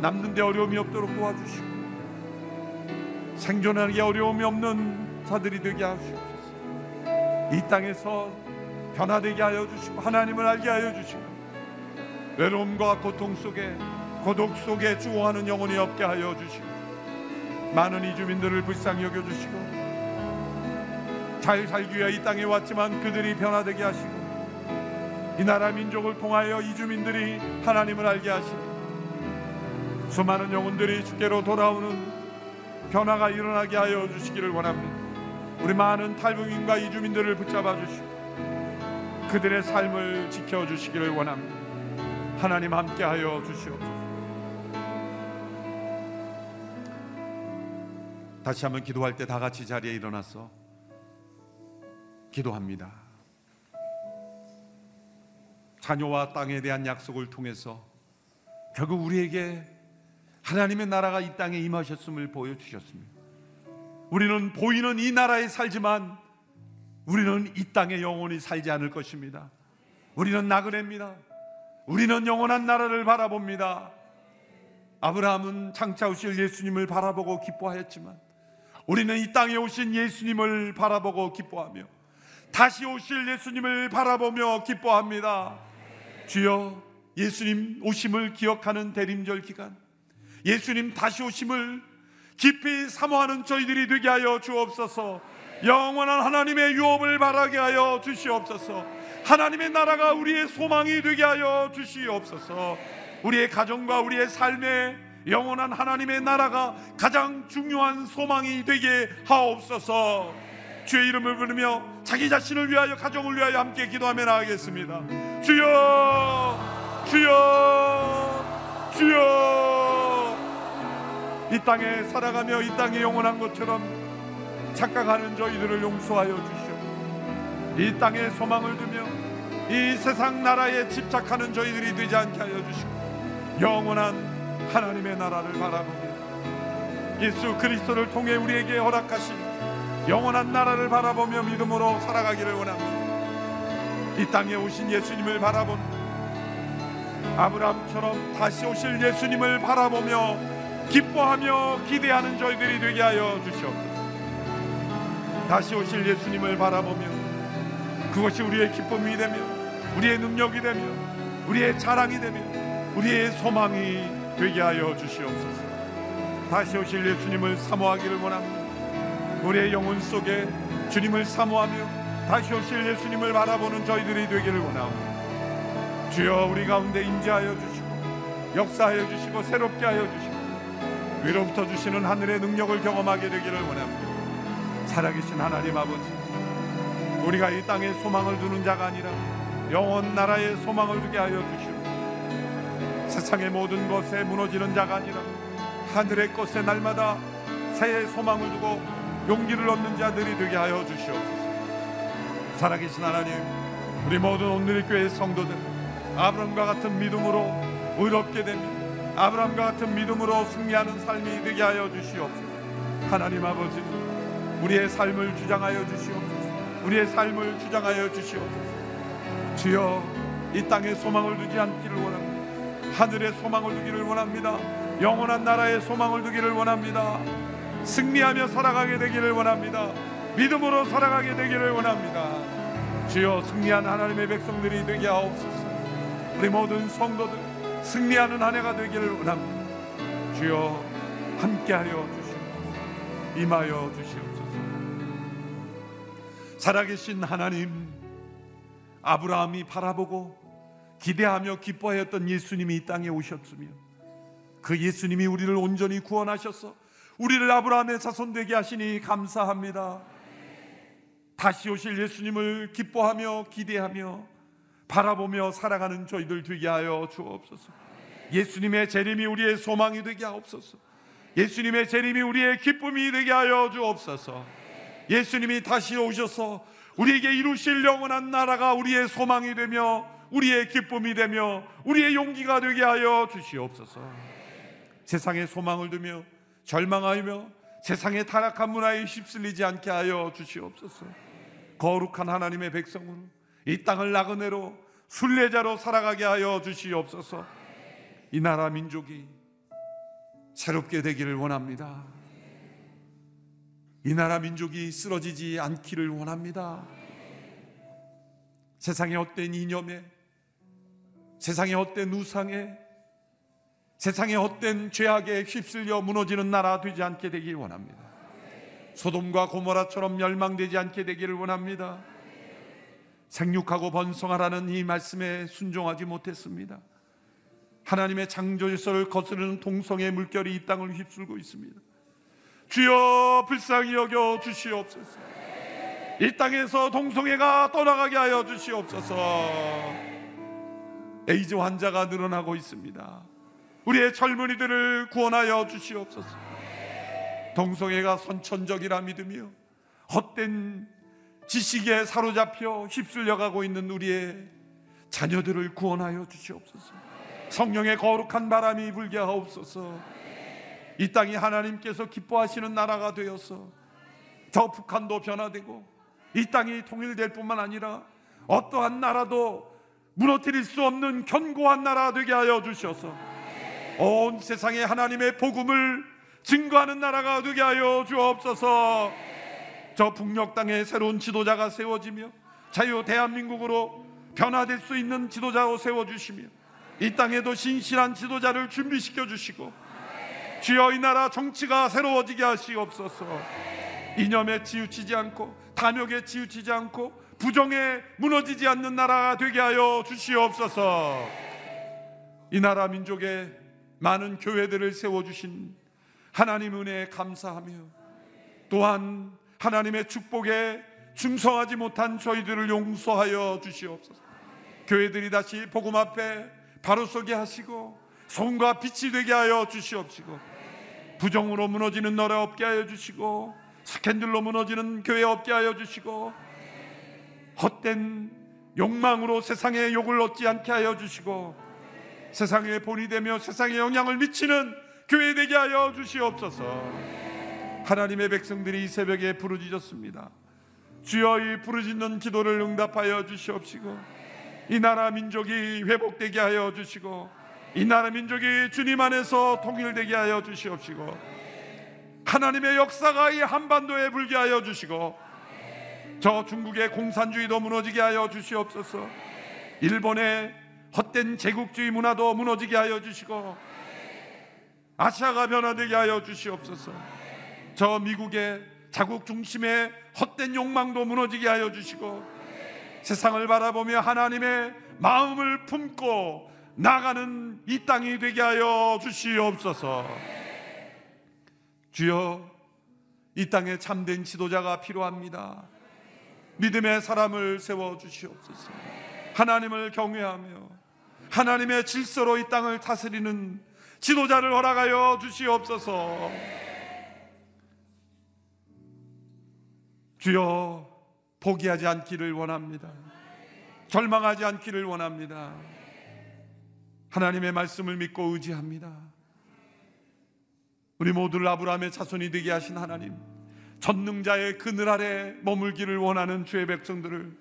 남는데 어려움이 없도록 도와주시고 생존하기 어려움이 없는 자들이 되게 하시옵소서. 이 땅에서 변화되게 하여 주시고 하나님을 알게 하여 주시고 외로움과 고통 속에 고독 속에 죽어가는 영혼이 없게 하여 주시고 많은 이주민들을 불쌍히 여겨 주시고 잘 살기 위해 이 땅에 왔지만 그들이 변화되게 하시고 이 나라 민족을 통하여 이주민들이 하나님을 알게 하시고 수많은 영혼들이 주께로 돌아오는 변화가 일어나게 하여 주시기를 원합니다. 우리 많은 탈북민과 이주민들을 붙잡아 주시고 그들의 삶을 지켜 주시기를 원합니다. 하나님 함께 하여 주시옵소서. 다시 한번 기도할 때 다 같이 자리에 일어나서 기도합니다. 자녀와 땅에 대한 약속을 통해서 결국 우리에게 하나님의 나라가 이 땅에 임하셨음을 보여주셨습니다. 우리는 보이는 이 나라에 살지만 우리는 이 땅에 영원히 살지 않을 것입니다. 우리는 나그네입니다. 우리는 영원한 나라를 바라봅니다. 아브라함은 장차 오실 예수님을 바라보고 기뻐하였지만 우리는 이 땅에 오신 예수님을 바라보고 기뻐하며 다시 오실 예수님을 바라보며 기뻐합니다. 주여 예수님 오심을 기억하는 대림절 기간 예수님 다시 오심을 깊이 사모하는 저희들이 되게 하여 주옵소서. 영원한 하나님의 유업을 바라게 하여 주시옵소서. 하나님의 나라가 우리의 소망이 되게 하여 주시옵소서. 우리의 가정과 우리의 삶에 영원한 하나님의 나라가 가장 중요한 소망이 되게 하옵소서. 주의 이름을 부르며 자기 자신을 위하여 가정을 위하여 함께 기도하며 나가겠습니다. 주여, 주여, 주여. 이 땅에 살아가며 이 땅에 영원한 것처럼 착각하는 저희들을 용서하여 주시옵소서. 이 땅에 소망을 두며 이 세상 나라에 집착하는 저희들이 되지 않게 하여 주시고 영원한 하나님의 나라를 바라보며 예수 그리스도를 통해 우리에게 허락하신 영원한 나라를 바라보며 믿음으로 살아가기를 원합니다. 이 땅에 오신 예수님을 바라본 아브라함처럼 다시 오실 예수님을 바라보며 기뻐하며 기대하는 저희들이 되게 하여 주시옵소서. 다시 오실 예수님을 바라보며 그것이 우리의 기쁨이 되며 우리의 능력이 되며 우리의 자랑이 되며 우리의 소망이 되게 하여 주시옵소서. 다시 오실 예수님을 사모하기를 원합니다. 우리의 영혼 속에 주님을 사모하며 다시 오실 예수님을 바라보는 저희들이 되기를 원합니다. 주여 우리 가운데 임재하여 주시고 역사하여 주시고 새롭게 하여 주시고 위로부터 주시는 하늘의 능력을 경험하게 되기를 원합니다. 살아계신 하나님 아버지, 우리가 이 땅에 소망을 두는 자가 아니라 영원 나라에 소망을 두게 하여 주시고 세상의 모든 것에 무너지는 자가 아니라 하늘의 것에 날마다 새해 소망을 두고 용기를 얻는 자들이 되게 하여 주시옵소서. 살아계신 하나님, 우리 모든 오늘의 교회 성도들 아브라함과 같은 믿음으로 의롭게 되며 아브라함과 같은 믿음으로 승리하는 삶이 되게 하여 주시옵소서. 하나님 아버지, 우리의 삶을 주장하여 주시옵소서. 우리의 삶을 주장하여 주시옵소서. 주여, 이 땅에 소망을 두지 않기를 원합니다. 하늘의 소망을 두기를 원합니다. 영원한 나라의 소망을 두기를 원합니다. 승리하며 살아가게 되기를 원합니다. 믿음으로 살아가게 되기를 원합니다. 주여 승리한 하나님의 백성들이 되게 하옵소서. 우리 모든 성도들 승리하는 한 해가 되기를 원합니다. 주여 함께하여 주시옵소서. 임하여 주시옵소서. 살아계신 하나님 아브라함이 바라보고 기대하며 기뻐하였던 예수님이 이 땅에 오셨으며 그 예수님이 우리를 온전히 구원하셔서 우리를 아브라함의 자손 되게 하시니 감사합니다. 다시 오실 예수님을 기뻐하며 기대하며 바라보며 살아가는 저희들 되게 하여 주옵소서. 예수님의 재림이 우리의 소망이 되게 하옵소서. 예수님의 재림이 우리의 기쁨이 되게 하여 주옵소서. 예수님이 다시 오셔서 우리에게 이루실 영원한 나라가 우리의 소망이 되며 우리의 기쁨이 되며 우리의 용기가 되게 하여 주시옵소서. 세상에 소망을 두며 절망하며 세상의 타락한 문화에 휩쓸리지 않게 하여 주시옵소서. 거룩한 하나님의 백성으로 이 땅을 나그네로 순례자로 살아가게 하여 주시옵소서. 이 나라 민족이 새롭게 되기를 원합니다. 이 나라 민족이 쓰러지지 않기를 원합니다. 세상의 헛된 이념에 세상의 헛된 우상에 세상의 헛된 죄악에 휩쓸려 무너지는 나라 되지 않게 되길 원합니다. 소돔과 고모라처럼 멸망되지 않게 되기를 원합니다. 생육하고 번성하라는 이 말씀에 순종하지 못했습니다. 하나님의 창조 질서를 거스르는 동성의 물결이 이 땅을 휩쓸고 있습니다. 주여 불쌍히 여겨 주시옵소서. 이 땅에서 동성애가 떠나가게 하여 주시옵소서. 에이즈 환자가 늘어나고 있습니다. 우리의 젊은이들을 구원하여 주시옵소서. 동성애가 선천적이라 믿으며 헛된 지식에 사로잡혀 휩쓸려가고 있는 우리의 자녀들을 구원하여 주시옵소서. 성령의 거룩한 바람이 불게 하옵소서. 이 땅이 하나님께서 기뻐하시는 나라가 되어서 저 북한도 변화되고 이 땅이 통일될 뿐만 아니라 어떠한 나라도 무너뜨릴 수 없는 견고한 나라 되게 하여 주셔서 온 세상에 하나님의 복음을 증거하는 나라가 되게 하여 주옵소서. 저 북녘 땅에 새로운 지도자가 세워지며 자유 대한민국으로 변화될 수 있는 지도자로 세워 주시며 이 땅에도 신실한 지도자를 준비시켜 주시고 주여 이 나라 정치가 새로워지게 하시옵소서. 이념에 치우치지 않고 탐욕에 치우치지 않고 부정에 무너지지 않는 나라가 되게 하여 주시옵소서. 이 나라 민족에 많은 교회들을 세워 주신 하나님 은혜에 감사하며 또한 하나님의 축복에 충성하지 못한 저희들을 용서하여 주시옵소서. 교회들이 다시 복음 앞에 바로 서게 하시고 손과 빛이 되게 하여 주시옵시고 부정으로 무너지는 나라 없게 하여 주시고 스캔들로 무너지는 교회 없게 하여 주시고 헛된 욕망으로 세상의 욕을 얻지 않게 하여 주시고 세상의 본이 되며 세상에 영향을 미치는 교회 되게 하여 주시옵소서. 하나님의 백성들이 이 새벽에 부르짖었습니다. 주여 이 부르짖는 기도를 응답하여 주시옵시고 이 나라 민족이 회복되게 하여 주시고 이 나라 민족이 주님 안에서 통일되게 하여 주시옵시고 하나님의 역사가 이 한반도에 불게 하여 주시고 저 중국의 공산주의도 무너지게 하여 주시옵소서 일본의 헛된 제국주의 문화도 무너지게 하여 주시고 아시아가 변화되게 하여 주시옵소서 저 미국의 자국 중심의 헛된 욕망도 무너지게 하여 주시고 세상을 바라보며 하나님의 마음을 품고 나가는 이 땅이 되게 하여 주시옵소서. 주여, 이 땅에 참된 지도자가 필요합니다. 믿음의 사람을 세워 주시옵소서. 하나님을 경외하며 하나님의 질서로 이 땅을 다스리는 지도자를 허락하여 주시옵소서. 주여, 포기하지 않기를 원합니다. 절망하지 않기를 원합니다. 하나님의 말씀을 믿고 의지합니다. 우리 모두를 아브라함의 자손이 되게 하신 하나님, 전능자의 그늘 아래 머물기를 원하는 주의 백성들을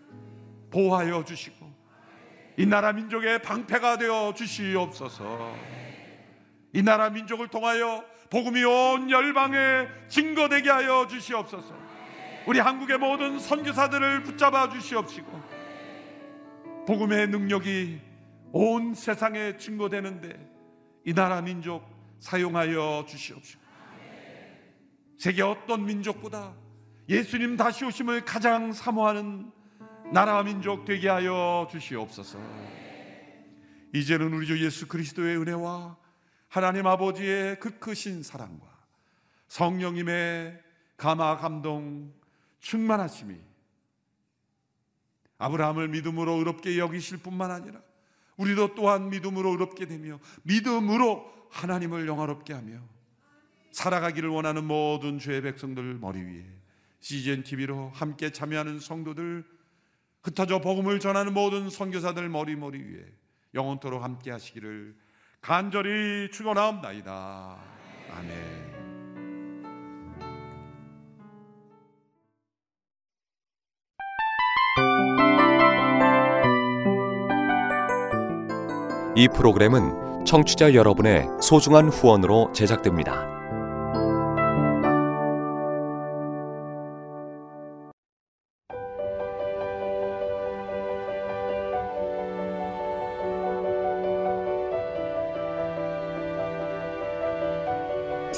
보호하여 주시고 이 나라 민족의 방패가 되어 주시옵소서. 이 나라 민족을 통하여 복음이 온 열방에 증거되게 하여 주시옵소서. 우리 한국의 모든 선교사들을 붙잡아 주시옵시고 복음의 능력이 온 세상에 증거되는데 이 나라 민족 사용하여 주시옵시고 세계 어떤 민족보다 예수님 다시 오심을 가장 사모하는 나라 민족 되게 하여 주시옵소서. 이제는 우리 주 예수 그리스도의 은혜와 하나님 아버지의 그 크신 사랑과 성령님의 감화 감동 충만하심이 아브라함을 믿음으로 의롭게 여기실 뿐만 아니라 우리도 또한 믿음으로 의롭게 되며 믿음으로 하나님을 영화롭게 하며 살아가기를 원하는 모든 죄의 백성들 머리 위에 CGN TV로 함께 참여하는 성도들 흩어져 복음을 전하는 모든 선교사들 머리 머리 위에 영원토록 함께 하시기를 간절히 축원하옵나이다. 아멘. 이 프로그램은 청취자 여러분의 소중한 후원으로 제작됩니다.